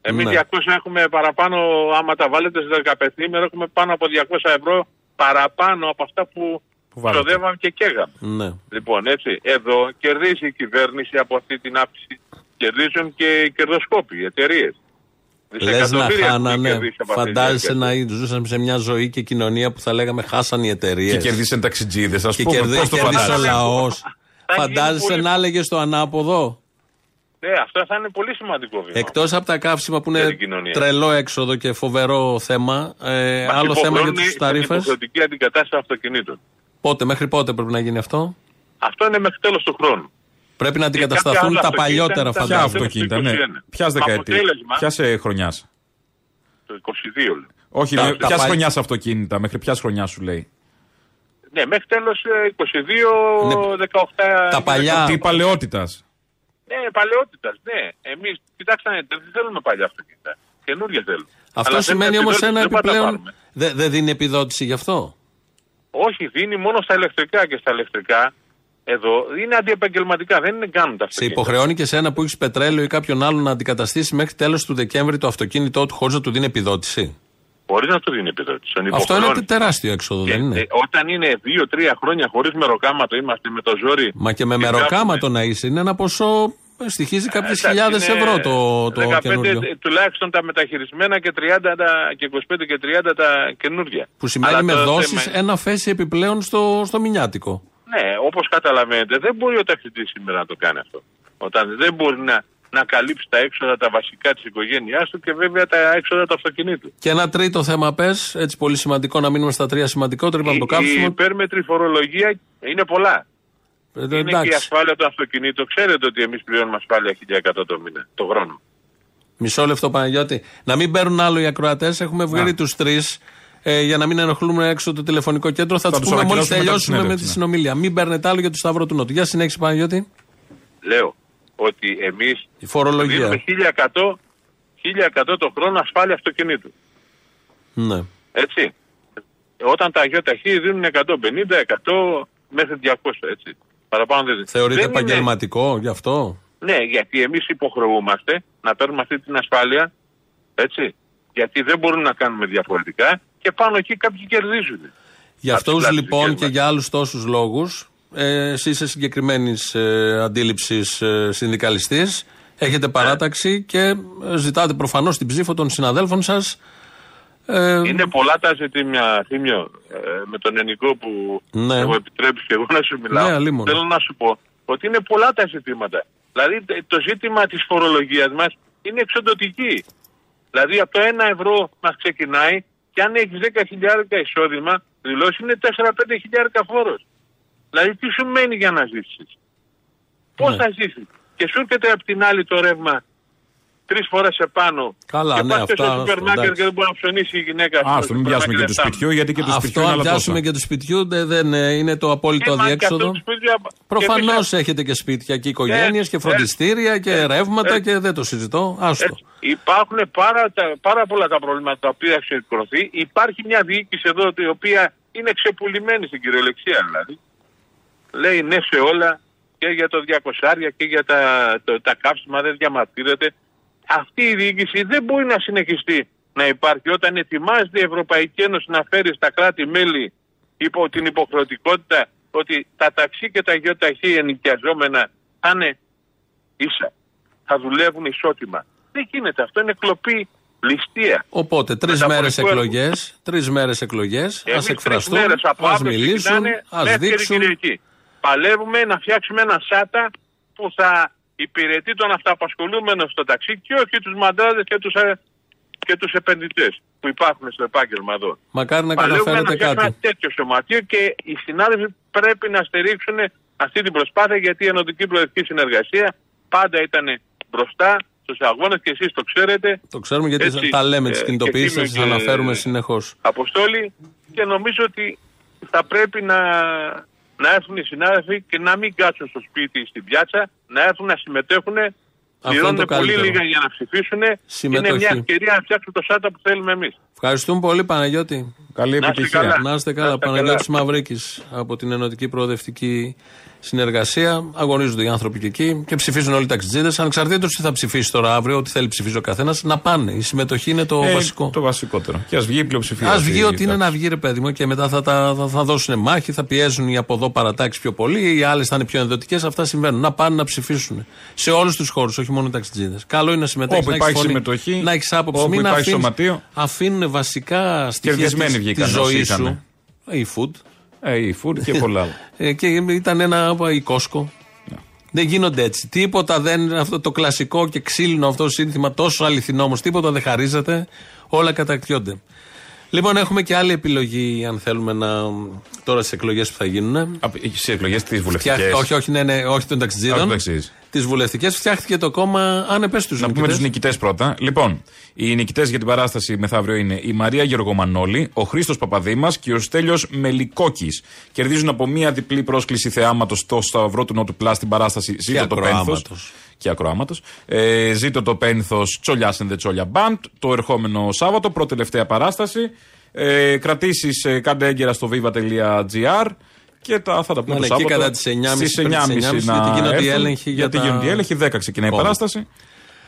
Εμείς Ναι. 200 έχουμε παραπάνω, άμα τα βάλετε σε 15 ημέρα, έχουμε πάνω από 200 ευρώ παραπάνω από αυτά που, Που βάλετε. Ξοδεύαμε και καίγαμε. Ναι. Λοιπόν, έτσι, εδώ κερδίζει η κυβέρνηση από αυτή την αύξηση. Κερδίζουν και οι κερδοσκόποι, οι εταιρείες. Λες να χάνανε. Φαντάζεσαι να ζούσαμε σε μια ζωή και κοινωνία που θα λέγαμε χάσαν οι εταιρείες. Και κερδίσαν ταξιτζίδες, ας Και πούμε. κερδί- Πώς το κέρδισε ο φαντάζεσαι. λαό. γίνει Φαντάζεσαι πολύ- να έλεγες το ανάποδο; Ναι, αυτό θα είναι πολύ σημαντικό βήμα. Εκτός από τα καύσιμα που Για είναι την κοινωνία. τρελό έξοδο και φοβερό θέμα, ε, Μας άλλο θέμα για υποχρεώνει τους στην ταρήφε. υποχρεωτική αντικατάσταση αυτοκινήτων. Πότε, μέχρι πότε πρέπει να γίνει αυτό; Αυτό είναι μέχρι τέλος του χρόνου. Πρέπει να Και αντικατασταθούν κάποια άλλα τα αυτοκίνητα παλιότερα ήταν- Ποια φαντάζομαι. αυτοκίνητα, ναι. 21. Ποια Με δεκαετία. αποτέλεσμα- Ποια χρονιάς; Το 22. λέω. Όχι, Τα- λέει, τα ποιας παλι- χρονιάς αυτοκίνητα, μέχρι ποια χρονιά σου λέει; Ναι, μέχρι τέλος 22, Ναι. 18. Τα παλιά- Τι παλαιότητας; Ναι, παλαιότητας. Ναι, εμείς, κοιτάξτε, να δείτε, δεν θέλουμε παλιά αυτοκίνητα. Καινούργια θέλουμε. Αυτό Αλλά σημαίνει θέλουμε όμως επιδότηση, ένα δεν πάμε να τα επιπλέον. πάρουμε. Δεν δεν δίνει επιδότηση γι' αυτό; Όχι, δίνει μόνο στα ηλεκτρικά και στα ηλεκτρικά. Εδώ είναι αντιεπαγγελματικά, δεν είναι κάνουν τα Σε αυτοκίνητα. υποχρεώνει και σένα που έχεις πετρέλαιο ή κάποιον άλλον να αντικαταστήσει μέχρι τέλος του Δεκέμβρη το αυτοκίνητό του χωρίς να του δίνει επιδότηση; Μπορεί να του δίνει επιδότηση. Τον Αυτό είναι υποχρεώνεις. τεράστιο έξοδο, Και, δεν είναι; ε, όταν είναι 2-3 χρόνια χωρίς μεροκάματο, είμαστε με το ζόρι. Μα και με και μεροκάματο γράφουμε. να είσαι είναι ένα ποσό. Ε, Στοιχίζει κάποιες Εντάξει, χιλιάδες είναι ευρώ το, το 15 καινούριο. τουλάχιστον τα μεταχειρισμένα και 30 τα, και 25 και 30 τα καινούργια. Που σημαίνει Αλλά με το δόσεις θέμα- ένα φέση επιπλέον στο, στο μηνιάτικο. Ναι, όπως καταλαβαίνετε, δεν μπορεί ο ταξιτζή σήμερα να το κάνει αυτό. Όταν δεν μπορεί να, να καλύψει τα έξοδα τα βασικά της οικογένειάς του και βέβαια τα έξοδα του αυτοκινήτου. Και ένα τρίτο θέμα, πες, έτσι πολύ σημαντικό να μείνουμε στα τρία σημαντικότερα. Είπαμε το Η, η κάψιμο. υπέρμετρη φορολογία είναι πολλά. Ε, είναι και η εντάξει. ασφάλεια του αυτοκινήτου. Ξέρετε ότι εμείς πληρώνουμε ασφάλεια 1100 το μήνα, το χρόνο. Μισό λεπτό, Παναγιώτη. Να μην παίρνουν άλλο οι ακροατές. Έχουμε βγάλει τους τρεις. Ε, για να μην ενοχλούμε έξω το τηλεφωνικό κέντρο, θα, Θα τους τους πούμε μόλις ανακοινώσουμε μετά τη τελειώσουμε με τη συνέντευξη, ναι. συνομιλία. Μην παίρνετε άλλο για το Σταύρο του Νότου. Για συνέχιση, Παναγιώτη. Λέω ότι εμείς Η φορολογία. δίνουμε 1100, 1100 το χρόνο ασφάλεια αυτοκινήτου. Ναι. Έτσι. Όταν τα αγιοταχή δίνουν 150, 100 μέχρι 200, έτσι. Παραπάνω δεν δίνουν. Θεωρείται Δεν είναι- επαγγελματικό γι' αυτό; Ναι, γιατί εμείς υποχρεούμαστε να παίρνουμε αυτή την ασφάλεια, έτσι. Γιατί δεν μπορούμε να κάνουμε διαφορετικά και πάνω εκεί κάποιοι κερδίζουν. Για Από τις αυτού πλάσεις λοιπόν δικές και μας. για άλλους τόσους λόγους, ε, εσύ είσαι συγκεκριμένης ε, αντίληψης ε, συνδικαλιστής. Έχετε παράταξη και ε, ζητάτε προφανώς την ψήφο των συναδέλφων σας. Ε, είναι πολλά τα ζητήμια, Θήμιο, ε, με τον Ενικό που ναι. μου επιτρέψει και εγώ να σου μιλάω. Ναι, Θέλω να σου πω ότι είναι πολλά τα ζητήματα. Δηλαδή το ζήτημα της φορολογίας μας είναι εξοντοτική. Δηλαδή από το 1 ευρώ μας ξεκινάει και αν έχεις 10.000 εισόδημα, δηλώσεις είναι 4-5 φόρος. Δηλαδή τι σου μένει για να ζήσεις; Πώς ναι. θα ζήσεις; Και σου έρχεται από την άλλη το ρεύμα τρεις φορές επάνω. Καλά, και ναι, αυτά. στο σούπερ μάρκετ και δεν μπορεί να ψωνίσει η γυναίκα. Α, το μην πιάσουμε και του σπιτιού, γιατί και του σπιτιού Αυτό, αν πιάσουμε και του σπιτιού, δεν, δεν είναι το απόλυτο αδιέξοδο. Προφανώς έχετε και σπίτια και οικογένειες και φροντιστήρια και ρεύματα και δεν το συζητώ. Άστο. Υπάρχουν πάρα, πάρα πολλά τα προβλήματα τα οποία έχουν εκκροθεί. Υπάρχει μια διοίκηση εδώ η οποία είναι ξεπουλημένη στην κυριολεξία δηλαδή. Λέει ναι σε όλα και για το 200 και για τα, το, τα καύσιμα δεν διαμαρτύρεται αυτή η διοίκηση δεν μπορεί να συνεχιστεί να υπάρχει όταν ετοιμάζεται η Ευρωπαϊκή Ένωση να φέρει στα κράτη-μέλη υπό την υποχρεωτικότητα ότι τα ταξί και τα γεωταχή ενοικιαζόμενα θα είναι ίσα. Θα δουλεύουν ισότιμα. Δεν γίνεται. Αυτό είναι κλοπή ληστεία. Οπότε τρεις μέρες εκλογές, τρεις μέρες εκλογές, ας εκφραστούν, ας μιλήσουν, ας δείξουν. Παλεύουμε να φτιάξουμε ένα σάτα που θα υπηρετεί τον αυτοαπασχολούμενο στο ταξί και όχι τους μαντράδες και τους, ε, και τους επενδυτές που υπάρχουν στο επάγγελμα εδώ. Μακάρι να καταφέρετε κάτι. ένα τέτοιο σωματείο και οι συνάδελφοι πρέπει να στηρίξουν αυτή την προσπάθεια γιατί η ενωτική προεδρική συνεργασία πάντα ήταν μπροστά στους αγώνες και εσείς το ξέρετε. Το ξέρουμε γιατί έτσι, τα λέμε τις ε, κινητοποιήσεις, σα αναφέρουμε συνεχώς. Αποστόλη και νομίζω ότι θα πρέπει να να έρθουν οι συνάδελφοι και να μην κάτσουν στο σπίτι ή στην πιάτσα, να έρθουν να συμμετέχουν. Πληρώνουν πολύ λίγα για να ψηφίσουν. Συμμετοχή. Είναι μια ευκαιρία να φτιάξουν το ΣΑΤΑ που θέλουμε εμείς. Ευχαριστούμε πολύ, Παναγιώτη. Καλή επιτυχία. Να είστε καλά. Παναγιώτης Μαυρίκης από την Ενωτική Προοδευτική συνεργασία. Αγωνίζονται οι άνθρωποι και εκεί και ψηφίζουν όλοι οι ταξιτζίδε. Ανεξαρτήτως τι θα ψηφίσει τώρα αύριο, ό,τι θέλει ψηφίσει ο καθένας, να πάνε. Η συμμετοχή είναι το ε, βασικό. Το βασικότερο. Και ας βγει η πλειοψηφία. Α βγει ό,τι είναι να βγει, ρε παιδί μου, και μετά θα, θα, θα, θα δώσουν μάχη, θα πιέζουν οι από εδώ παρατάξεις πιο πολύ, οι άλλες θα είναι πιο ενδοτικές. Αυτά συμβαίνουν. Να πάνε να ψηφίσουν. Σε όλους τους χώρους, όχι μόνο οι ταξιτζίδε. Καλό είναι να συμμετέχεις. Όπου υπάρχει συμμετοχή, να έχεις άποψη. Μην αφήνουν βασικά στοιχεία τη ζωή σου. Η food. Ε, η food και πολλά άλλα. <laughs> Ε, και ήταν ένα η Κόσκο. Ναι. Δεν γίνονται έτσι. Τίποτα δεν. Αυτό το κλασικό και ξύλινο αυτό σύνθημα τόσο αληθινό όμως. Τίποτα δεν χαρίζεται. Όλα κατακτιόνται. Λοιπόν, έχουμε και άλλη επιλογή, αν θέλουμε να. τώρα στις εκλογές που θα γίνουν. Στις εκλογές τις βουλευτικές. Όχι, όχι, ναι, ναι, όχι των ταξιτζίδων. Τις βουλευτικές φτιάχτηκε το κόμμα. Αν πες τους Να πούμε τους νικητές πρώτα. Λοιπόν, οι νικητές για την παράσταση μεθαύριο είναι η Μαρία Γεωργομανόλη, ο Χρήστος Παπαδήμας και ο Στέλιος Μελικόκης. Κερδίζουν από μία διπλή πρόσκληση θεάματος στο Σταυρό του Νότου Πλά στην παράσταση Ζήτω το Πένθος. Και ακροάματος. Ε, ζήτω το Πένθος Τσολιά and the Τσόλια Band. Το ερχόμενο Σάββατο, πρώτη τελευταία παράσταση. Ε, Κρατήσεις ε, κάντε έγκαιρα στο viva.gr και τα, θα τα πούμε ναι, το Σάββατο. κατά τις 9.30 στις 9.30 γιατί γίνονται οι έλεγχοι για γιατί τα... γίνονται οι έλεγχοι, 10 ξεκινάει η παράσταση.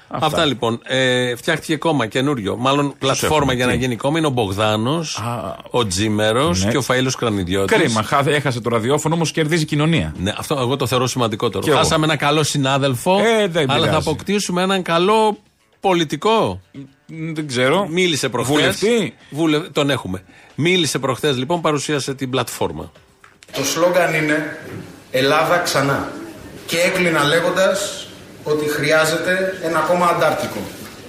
Αυτά, Αυτά λοιπόν. Ε, φτιάχτηκε κόμμα καινούριο. Μάλλον πλατφόρμα για να γίνει κόμμα είναι ο Μπογδάνος, ο Τζίμερος ναι. και ο Φαήλο Κρανιδιώτης. Κρίμα, έχασε το ραδιόφωνο όμως κερδίζει κοινωνία. Ναι, αυτό εγώ το θεωρώ σημαντικότερο. Χάσαμε ένα καλό συνάδελφο, ε, αλλά θα αποκτήσουμε έναν καλό πολιτικό. Δεν ξέρω. Μίλησε προχθές. Βουλευτή. Βουλε... Τον έχουμε. Μίλησε προχθές λοιπόν, παρουσίασε την πλατφόρμα. Το σλόγκαν είναι Ελλάδα ξανά. Και έκλεινε λέγοντας ότι χρειάζεται ένα ακόμα αντάρτικο.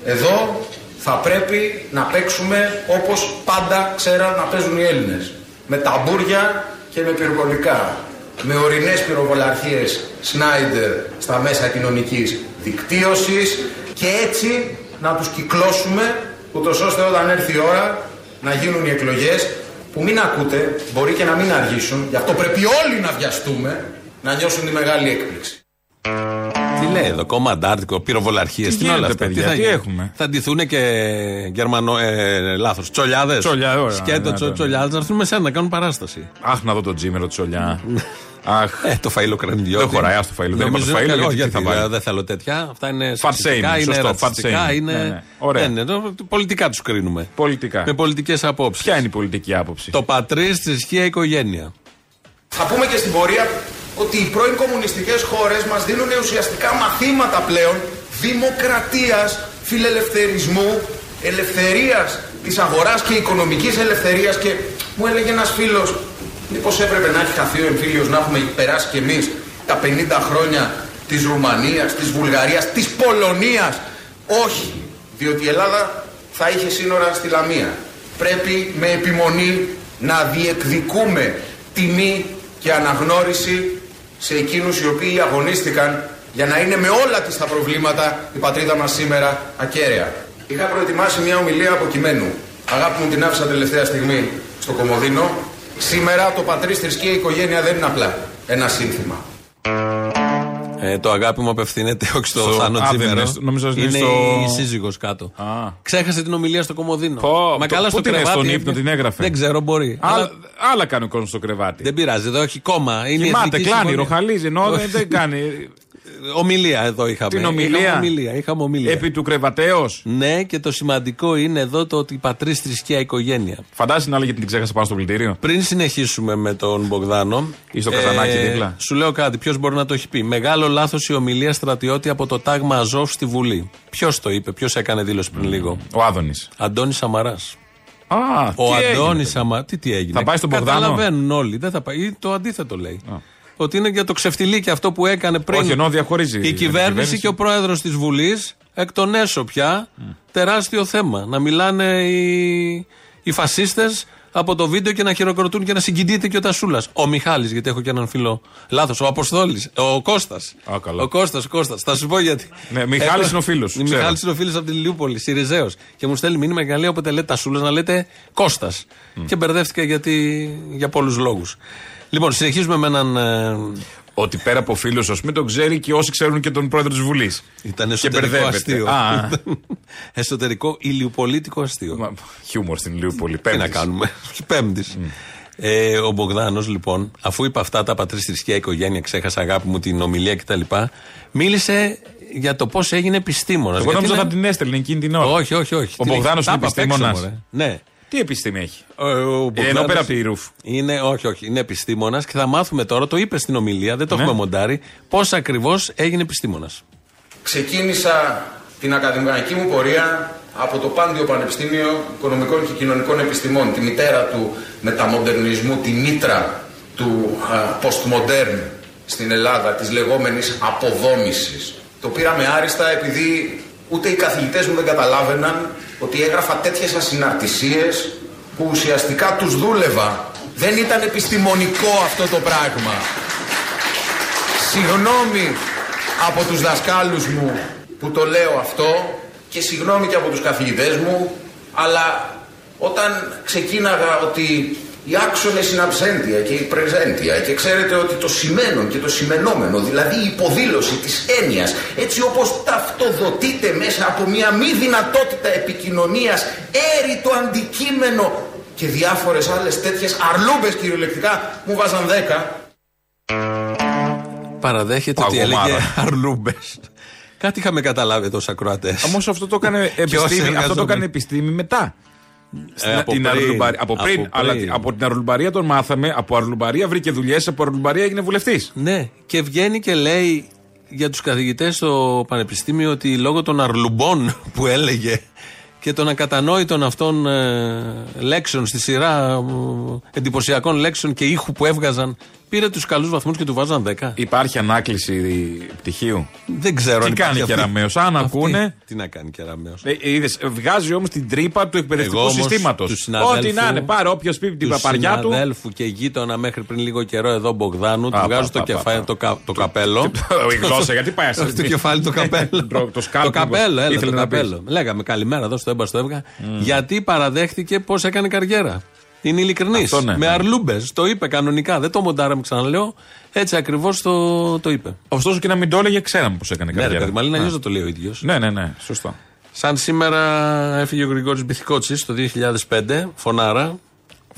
Εδώ θα πρέπει να παίξουμε όπως πάντα ξέραν να παίζουν οι Έλληνες. Με ταμπούρια και με πυροβολικά. Με ορεινές πυροβολαρχίες Σνάιντερ στα μέσα κοινωνικής δικτύωσης και έτσι να τους κυκλώσουμε ούτως ώστε όταν έρθει η ώρα να γίνουν οι εκλογές που μην ακούτε, μπορεί και να μην αργήσουν, γι' αυτό πρέπει όλοι να βιαστούμε να νιώσουν τη μεγάλη έκπληξη. Τι λέει εδώ, κόμμα αντάρτικο, πυροβολαρχίες, τι, τι όλα αυτά. Παιδιά, τι, θα, τι έχουμε; Θα ντυθούν και Γερμανό, ε, λάθος, τσολιάδες; Τσολιά, ωραία. Σκέτο, ναι, ναι, ναι. τσολιάδες, να έρθουν με σένα να κάνουν παράσταση. Αχ, να δω τον Τζίμερο τσολιά. Αχ. Ε, το φαΐλο κρανιδιώτη. Δεν χωράει, το φαΐλο. Δεν το φαΐλο, γιατί, γιατί θα βάλει. Δεν θέλω τέτοια. Αυτά είναι σεξιστικά, είναι ρατσιστικά, είναι... Ναι, ναι. Ωραία. Ναι, ναι, πολιτικά τους κρίνουμε. Πολιτικά. Με πολιτικές απόψεις. Ποια είναι η πολιτική άποψη; Το πατρίς, θρησκεία, οικογένεια. Θα πούμε και στην πορεία ότι οι πρώην κομμουνιστικές χώρες μας δίνουν ουσιαστικά μαθήματα πλέον δημοκρατίας, φιλελευθερισμού, ελευθερίας της αγοράς και οικονομικής ελευθερίας και μου έλεγε ένας φίλος μήπως έπρεπε να έχει χαθεί ο εμφύλιος να έχουμε περάσει κι εμείς τα 50 χρόνια της Ρουμανίας, της Βουλγαρίας, της Πολωνίας; Όχι, διότι η Ελλάδα θα είχε σύνορα στη Λαμία. Πρέπει με επιμονή να διεκδικούμε τιμή και αναγνώριση σε εκείνους οι οποίοι αγωνίστηκαν για να είναι με όλα τις τα προβλήματα η πατρίδα μας σήμερα ακέραια. Είχα προετοιμάσει μια ομιλία από κειμένου. Αγάπη μου την άφησα τελευταία στιγμή στο Κομοδίνο. Σήμερα το πατρίς θρησκεία οικογένεια δεν είναι απλά ένα σύνθημα. Ε, το αγάπη μου απευθύνεται όχι στο, Στο- Θάνο Α, δεν Τσίμερο. είναι, νόμιζα ότι είναι είναι στο- η σύζυγος κάτω. Α. Ξέχασε την ομιλία στο Κομοδίνο. Πω, Μα το- καλά πού στο την κρεβάτι. στον ύπνο την έγραφε; Δεν ξέρω, μπορεί. Άλλα, Αλλά άλλα κάνει ο κόσμος στο κρεβάτι. δεν πειράζει, εδώ έχει κόμμα. Είναι η Κοιμάται, Εθνική κλάνει, Συμφωνία. ροχαλίζει. Ενώ δεν, δεν κάνει. <laughs> Ομιλία εδώ είχαμε. Την ομιλία. Είχαμε ομιλία; Είχαμε ομιλία. Επί του κρεβατέως; Ναι, και το σημαντικό είναι εδώ το ότι πατρίς θρησκεία οικογένεια. Φαντάζεσαι την άλλη γιατί την ξέχασα πάνω στο πλητήριο. Πριν συνεχίσουμε με τον Μπογδάνο. Ή στο Καζανάκι δίπλα; Σου λέω κάτι, ποιος μπορεί να το έχει πει; Μεγάλο λάθος η ομιλία στρατιώτη από το τάγμα Αζόφ στη Βουλή. Ποιος το είπε, ποιος έκανε δήλωση πριν λίγο; Ο Άδωνης. Αντώνης Σαμαράς. Α, Ο τι έγινε, Αντώνης παιδί. Σαμαρά. Τι, τι έγινε; Θα πάει στον Μπογδάνο; Καταλαβαίνουν όλοι. Δεν θα πάει. Ή το αντίθετο λέει. Ότι είναι για το ξεφτιλίκι αυτό που έκανε πριν. Όχι, ενώ διαχωρίζει Η την κυβέρνηση κυβέρνηση. και ο πρόεδρος της Βουλής εκ των έσω πια. Τεράστιο θέμα. Να μιλάνε οι, οι φασίστες από το βίντεο και να χειροκροτούν και να συγκινείται και ο Τασούλας. Ο Μιχάλης, γιατί έχω και έναν φίλο. Λάθος. Ο Αποστόλης. Ο Κώστας. Α, καλά. Ο Κώστας, ο Κώστας. Θα σου πω γιατί. Ναι, Μιχάλης είναι ο φίλος, Ο ξέρω. Μιχάλης είναι ο φίλος από την Ηλιούπολη, Σιριζέος. Και μου στέλνει μήνυμα και λέει όποτε λέτε Τασούλας να λέτε Κώστας. Και μπερδεύτηκα γιατί, για πολλούς λόγους. Λοιπόν, συνεχίζουμε με έναν. ε, Ότι πέρα από φίλους, ας πούμε, τον ξέρει και όσοι ξέρουν και τον πρόεδρο της Βουλής. Ήταν Και εσωτερικό μπερδεύεται. αστείο. Α, <laughs> εσωτερικό ηλιοπολίτικο αστείο. μα, χιούμορ στην Λιούπολη. Τι να Πέμπτης. κάνουμε. <laughs> Πέμπτης. Ε, ο Μπογδάνος, λοιπόν, αφού είπε αυτά τα πατρί θρησκεία οικογένεια, ξέχασα αγάπη μου την ομιλία κτλ., μίλησε για το πώς έγινε επιστήμονας. Εγώ νόμιζα θα την έστελνε εκείνη την ώρα. Όχι, όχι, όχι. Ο Την- Μπογδάνος τα είναι είπα απ' έξω, επιστήμονας. μωρέ. Ναι. Τι επιστήμη έχει; Ο, ο Μπογδάνος Ενώ πέρα από τη ρούφ. Είναι, όχι, όχι, είναι επιστήμονας και θα μάθουμε τώρα, το είπε στην ομιλία, δεν το Ναι. έχουμε μοντάρει, πώς ακριβώς έγινε επιστήμονας. Ξεκίνησα την ακαδημαϊκή μου πορεία από το Πάντιο Πανεπιστήμιο Οικονομικών και Κοινωνικών Επιστημών, τη μητέρα του μεταμοντερνισμού, τη μήτρα του α, postmodern στην Ελλάδα, της λεγόμενης αποδόμησης. Το πήραμε άριστα επειδή ούτε οι καθηγητές μου δεν καταλάβαιναν ότι έγραφα τέτοιες ασυναρτησίες που ουσιαστικά τους δούλευα. Δεν ήταν επιστημονικό αυτό το πράγμα. Συγγνώμη από τους δασκάλους μου που το λέω αυτό και συγγνώμη και από τους καθηγητές μου, αλλά όταν ξεκίναγα ότι οι άξονες είναι αψέντια και η πρεζέντια και ξέρετε ότι το σημαίνον και το σημενόμενο, δηλαδή η υποδήλωση της έννοιας, έτσι όπως ταυτοδοτείται μέσα από μια μη δυνατότητα επικοινωνίας, έρει το αντικείμενο και διάφορες άλλες τέτοιες αρλούμπες κυριολεκτικά μου βάζαν δέκα Παραδέχεται ότι Παγωμάρα. έλεγε αρλούμπες. Κάτι είχαμε καταλάβει εδώ ακροατές. Όμως αυτό το έκανε επιστήμη, αυτό το εργαζόμενοι. έκανε επιστήμη μετά. Στην- από την πριν. αρλουμπαρία- από πριν, Από αλλά πριν. τη- από την αρλουμπαρία τον μάθαμε. Από αρλουμπαρία βρήκε δουλειές, από αρλουμπαρία έγινε βουλευτής. Ναι, και βγαίνει και λέει για τους καθηγητές στο πανεπιστήμιο ότι λόγω των αρλουμπών <laughs> που έλεγε και των ακατανόητων αυτών ε, λέξεων στη σειρά ε, εντυπωσιακών λέξεων και ήχου που έβγαζαν πήρε τους καλούς βαθμούς και του βάζαν 10. Υπάρχει ανάκληση πτυχίου; Δεν ξέρω Τι αν υπάρχει κάνει αυτή. Κεραμέως, αν Αυτή. ακούνε. Τι να κάνει Κεραμέως. Ε, είδες, βγάζει όμως την τρύπα του εκπαιδευτικού Εγώ όμως συστήματος. τους συναδέλφου- Ό,τι να είναι, πάρε όποιος πει την τους παπαριά του. συναδέλφου και γείτονα μέχρι πριν λίγο καιρό εδώ Μπογδάνου, του Α, βγάζω πα, το πα, κεφάλι, πα. το, κα- το καπέλο. Η γλώσσα, γιατί πάει <laughs> Στο αυτή; κεφάλι το καπέλο. Το- το σκάλπ, καπέλο, έλα, ήθελε το να πεις. καπέλο. Λέγαμε καλημέρα εδώ στο έμπα στο έβγα. Γιατί παραδέχτηκε πώς έκανε καριέρα. Είναι ειλικρινής. Αυτό ναι. Με αρλούμπες. Το είπε κανονικά. Δεν το μοντάραμε, ξαναλέω. Έτσι ακριβώς το, το είπε. Ωστόσο και να μην το έλεγε, ξέραμε πώς έκανε Ναι, ρε καριέρα. παιδί, μάλλον Α. αλλιώς δεν το λέει ο ίδιος. Ναι, ναι, ναι, σωστά. Σαν σήμερα έφυγε ο Γρηγόρης Μπιθικότσι το 2005, φωνάρα,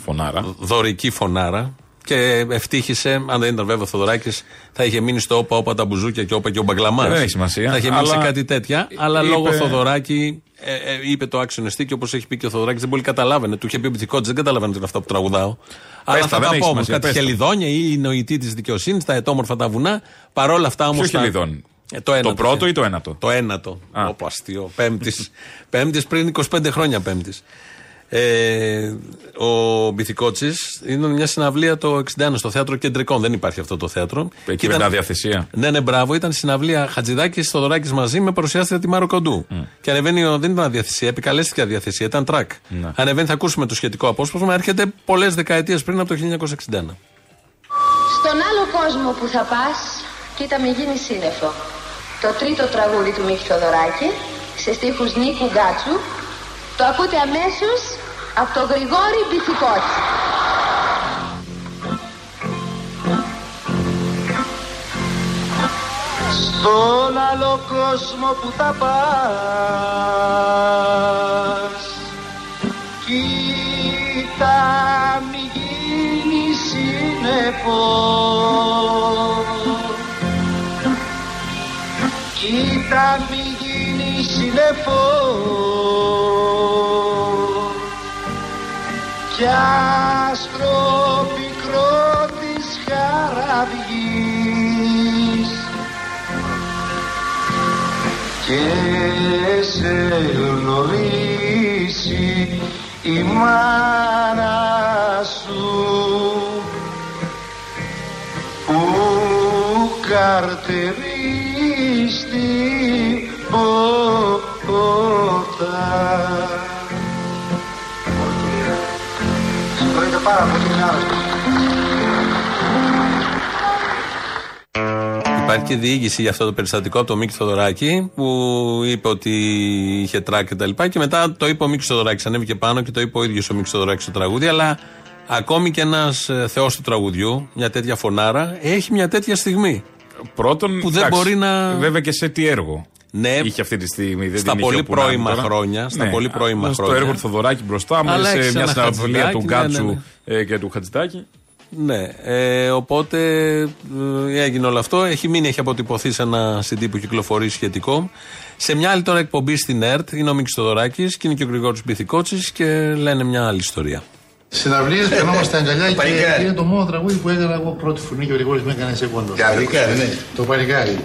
Φωνάρα. δωρική φωνάρα. Και ευτύχησε, αν δεν ήταν βέβαια ο Θοδωράκης, θα είχε μείνει στο όπα όπα τα μπουζούκια και όπα και ο Μπαγκλαμά. Δεν έχει σημασία, Θα είχε μείνει αλλά σε κάτι τέτοια. Αλλά είπε- λόγω Θοδωράκη ε, ε, είπε το άξιο εστί και όπως έχει πει και ο Θοδωράκης δεν πολύ καταλάβαινε. Του είχε πει ο Μπιθικότσι, δεν καταλαβαίνω τι είναι αυτά που τραγουδάω. αλλά τα, θα δεν τα έχει πω όμως. σημασία, Κάτι πες τα. χελιδόνια ή η νοητή της δικαιοσύνης, τα ετόμορφα τα βουνά. Παρόλα αυτά όμως. Ποιο χελιδόν; Ε, το, ένατο, το πρώτο ή το ένατο; Το ένατο. Όπω αστείο. Πέμπτης. πέμπτης πριν 25 χρόνια πέμπτης. Ε, ο Μπιθικότσης είναι μια συναυλία το 61 στο θέατρο Κεντρικών. Δεν υπάρχει αυτό το θέατρο. Εκεί ήταν μια διαθεσία. Ναι, ναι, μπράβο. Ήταν συναυλία Χατζηδάκης Θοδωράκης μαζί με παρουσιάστρια τη Μάρο Κοντού. Mm. Και ανεβαίνει, δεν ήταν αδιαθεσία, επικαλέστηκε αδιαθεσία, ήταν τρακ. Ναι. Ανεβαίνει, θα ακούσουμε το σχετικό απόσπασμα. Έρχεται πολλές δεκαετίες πριν από το 1961. Στον άλλο κόσμο που θα πας, κοίτα με γίνεις σύννεφο. Το τρίτο τραγούδι του Μίχη Θοδωράκη, σε στίχους Νίκου Γκάτσου, το ακούτε αμέσως από το Γρηγόρη Μπιθικότη. Στον άλλο κόσμο που θα πας Κοίτα μη γίνεις σύννεφο Κοίτα μη γίνει σύννεφο κι άστρο πικρό της χαραυγής. Και σε γνωρίσει η μάνα σου που καρτερεί στην πόρτα πάρα πολύ Υπάρχει και διήγηση για αυτό το περιστατικό από τον Μίκη Θοδωράκη που είπε ότι είχε τράκ και τα λοιπά και μετά το είπε ο Μίκης Θοδωράκης. Ανέβηκε πάνω και το είπε ο ίδιος ο Μίκης Θοδωράκης στο τραγούδι. Αλλά ακόμη και ένας ε, θεός του τραγουδιού, μια τέτοια φωνάρα, έχει μια τέτοια στιγμή. Πρώτον, που δεν μπορεί να. Βέβαια και σε τι έργο. Ναι, είχε αυτή τη στιγμή. Δεν στα πολύ πρώιμα χρόνια. Στα ναι, πολύ πρώιμα στο έργο του Θοδωράκη μπροστά μου, σε μια συναυλία του Γκάτσου ναι, ναι, ναι. και του Χατζητάκη. Ναι, ε, οπότε ε, έγινε όλο αυτό. Έχει μείνει, έχει αποτυπωθεί σε ένα CD που κυκλοφορεί σχετικό. Σε μια άλλη τώρα εκπομπή στην ΕΡΤ είναι ο Μίκης Θοδωράκης και είναι και ο Γρηγόρης Μπιθικότση και λένε μια άλλη ιστορία. Συναυλίες, περνόμαστε αγκαλιά και είναι το μόνο τραγούδι που έκανα εγώ πρώτη φωνή και ο Γρηγόρης με έκανε σε κόντο. Παλικάρι, ναι. Το παλικάρι.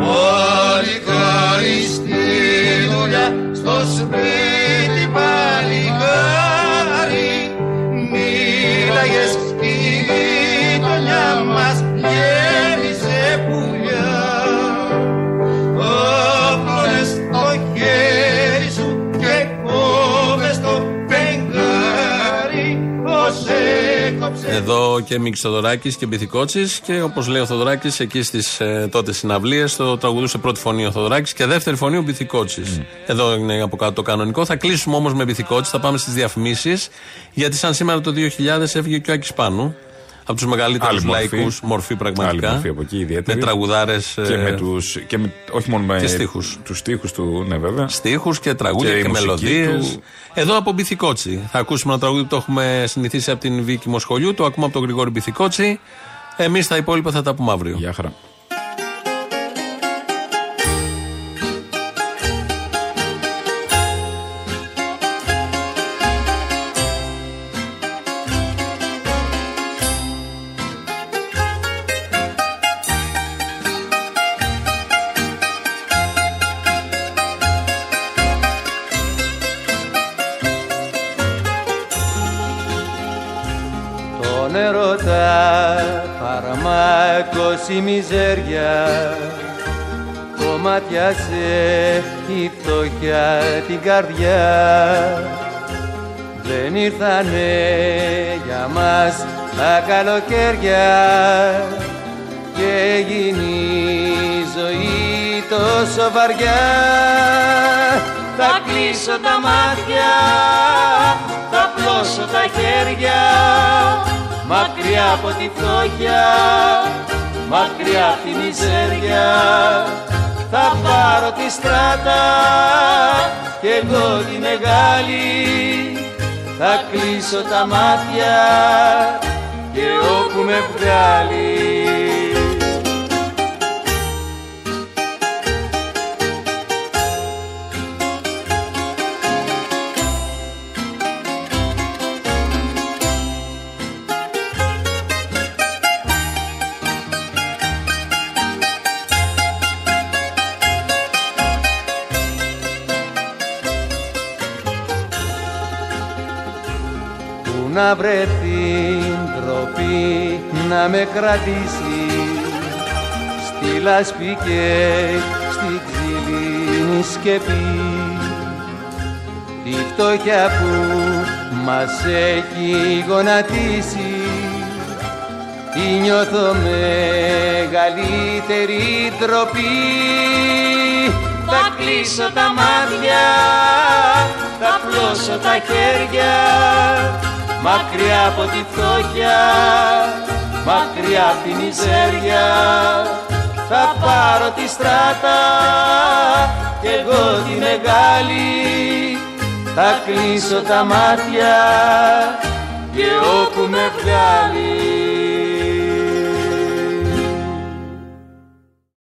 Όλοι χάρη στη δουλειά στο σπίτι έκοψε Εδώ και Μίξ Θοδωράκης και Μπιθικότσης και όπως λέει ο Θοδωράκης εκεί στις ε, τότε συναυλίες το τραγουδούσε πρώτη φωνή ο Θοδωράκης και δεύτερη φωνή ο Μπιθικότσης. Εδώ είναι από κάτω το κανονικό. Θα κλείσουμε όμως με Μπιθικότσι, θα πάμε στις διαφημίσεις γιατί σαν σήμερα το 2000 έφυγε και ο Άκης Πάνου από τους μεγαλύτερους λαϊκούς, μορφή πραγματικά. Άλλη μορφή από εκεί, ιδιαίτερη. Με τραγουδάρες. Και με τους. Όχι μόνο με. Και στίχους. Τους στίχους του, ναι, βέβαια. Στίχους και τραγούδια και, και μελωδίες. Εδώ από Μπιθικότσι. Θα ακούσουμε ένα τραγούδι που το έχουμε συνηθίσει από την Βίκη Μοσχολιού. Το ακούμε από τον Γρηγόρη Μπιθικότσι. Εμείς τα υπόλοιπα θα τα πούμε αύριο. Γεια χαρά. Μιζέρια. Το ματιάσε η φτωχιά την καρδιά. Δεν ήρθανε για μας τα καλοκαίρια. Και έγινε η ζωή τόσο βαριά. Θα κλείσω τα μάτια θα πλώσω τα χέρια. Μακριά από τη φτώχεια μακριά από τη μιζέρια θα πάρω τη στράτα και εγώ τη μεγάλη. Θα κλείσω τα μάτια και όπου με βγάλει να βρεθεί ντροπή να με κρατήσει. Στη λάσπη και στη ξυλίνη σκεπή. Τη φτώχεια που μας έχει γονατίσει. Τη νιώθω μεγαλύτερη ντροπή. Θα κλείσω τα μάτια θα πλώσω τα χέρια μακριά από τη φτώχεια, μακριά από τη μιζέρια θα πάρω τη στράτα και εγώ τη μεγάλη. Θα κλείσω τα μάτια και όπου με βγάλει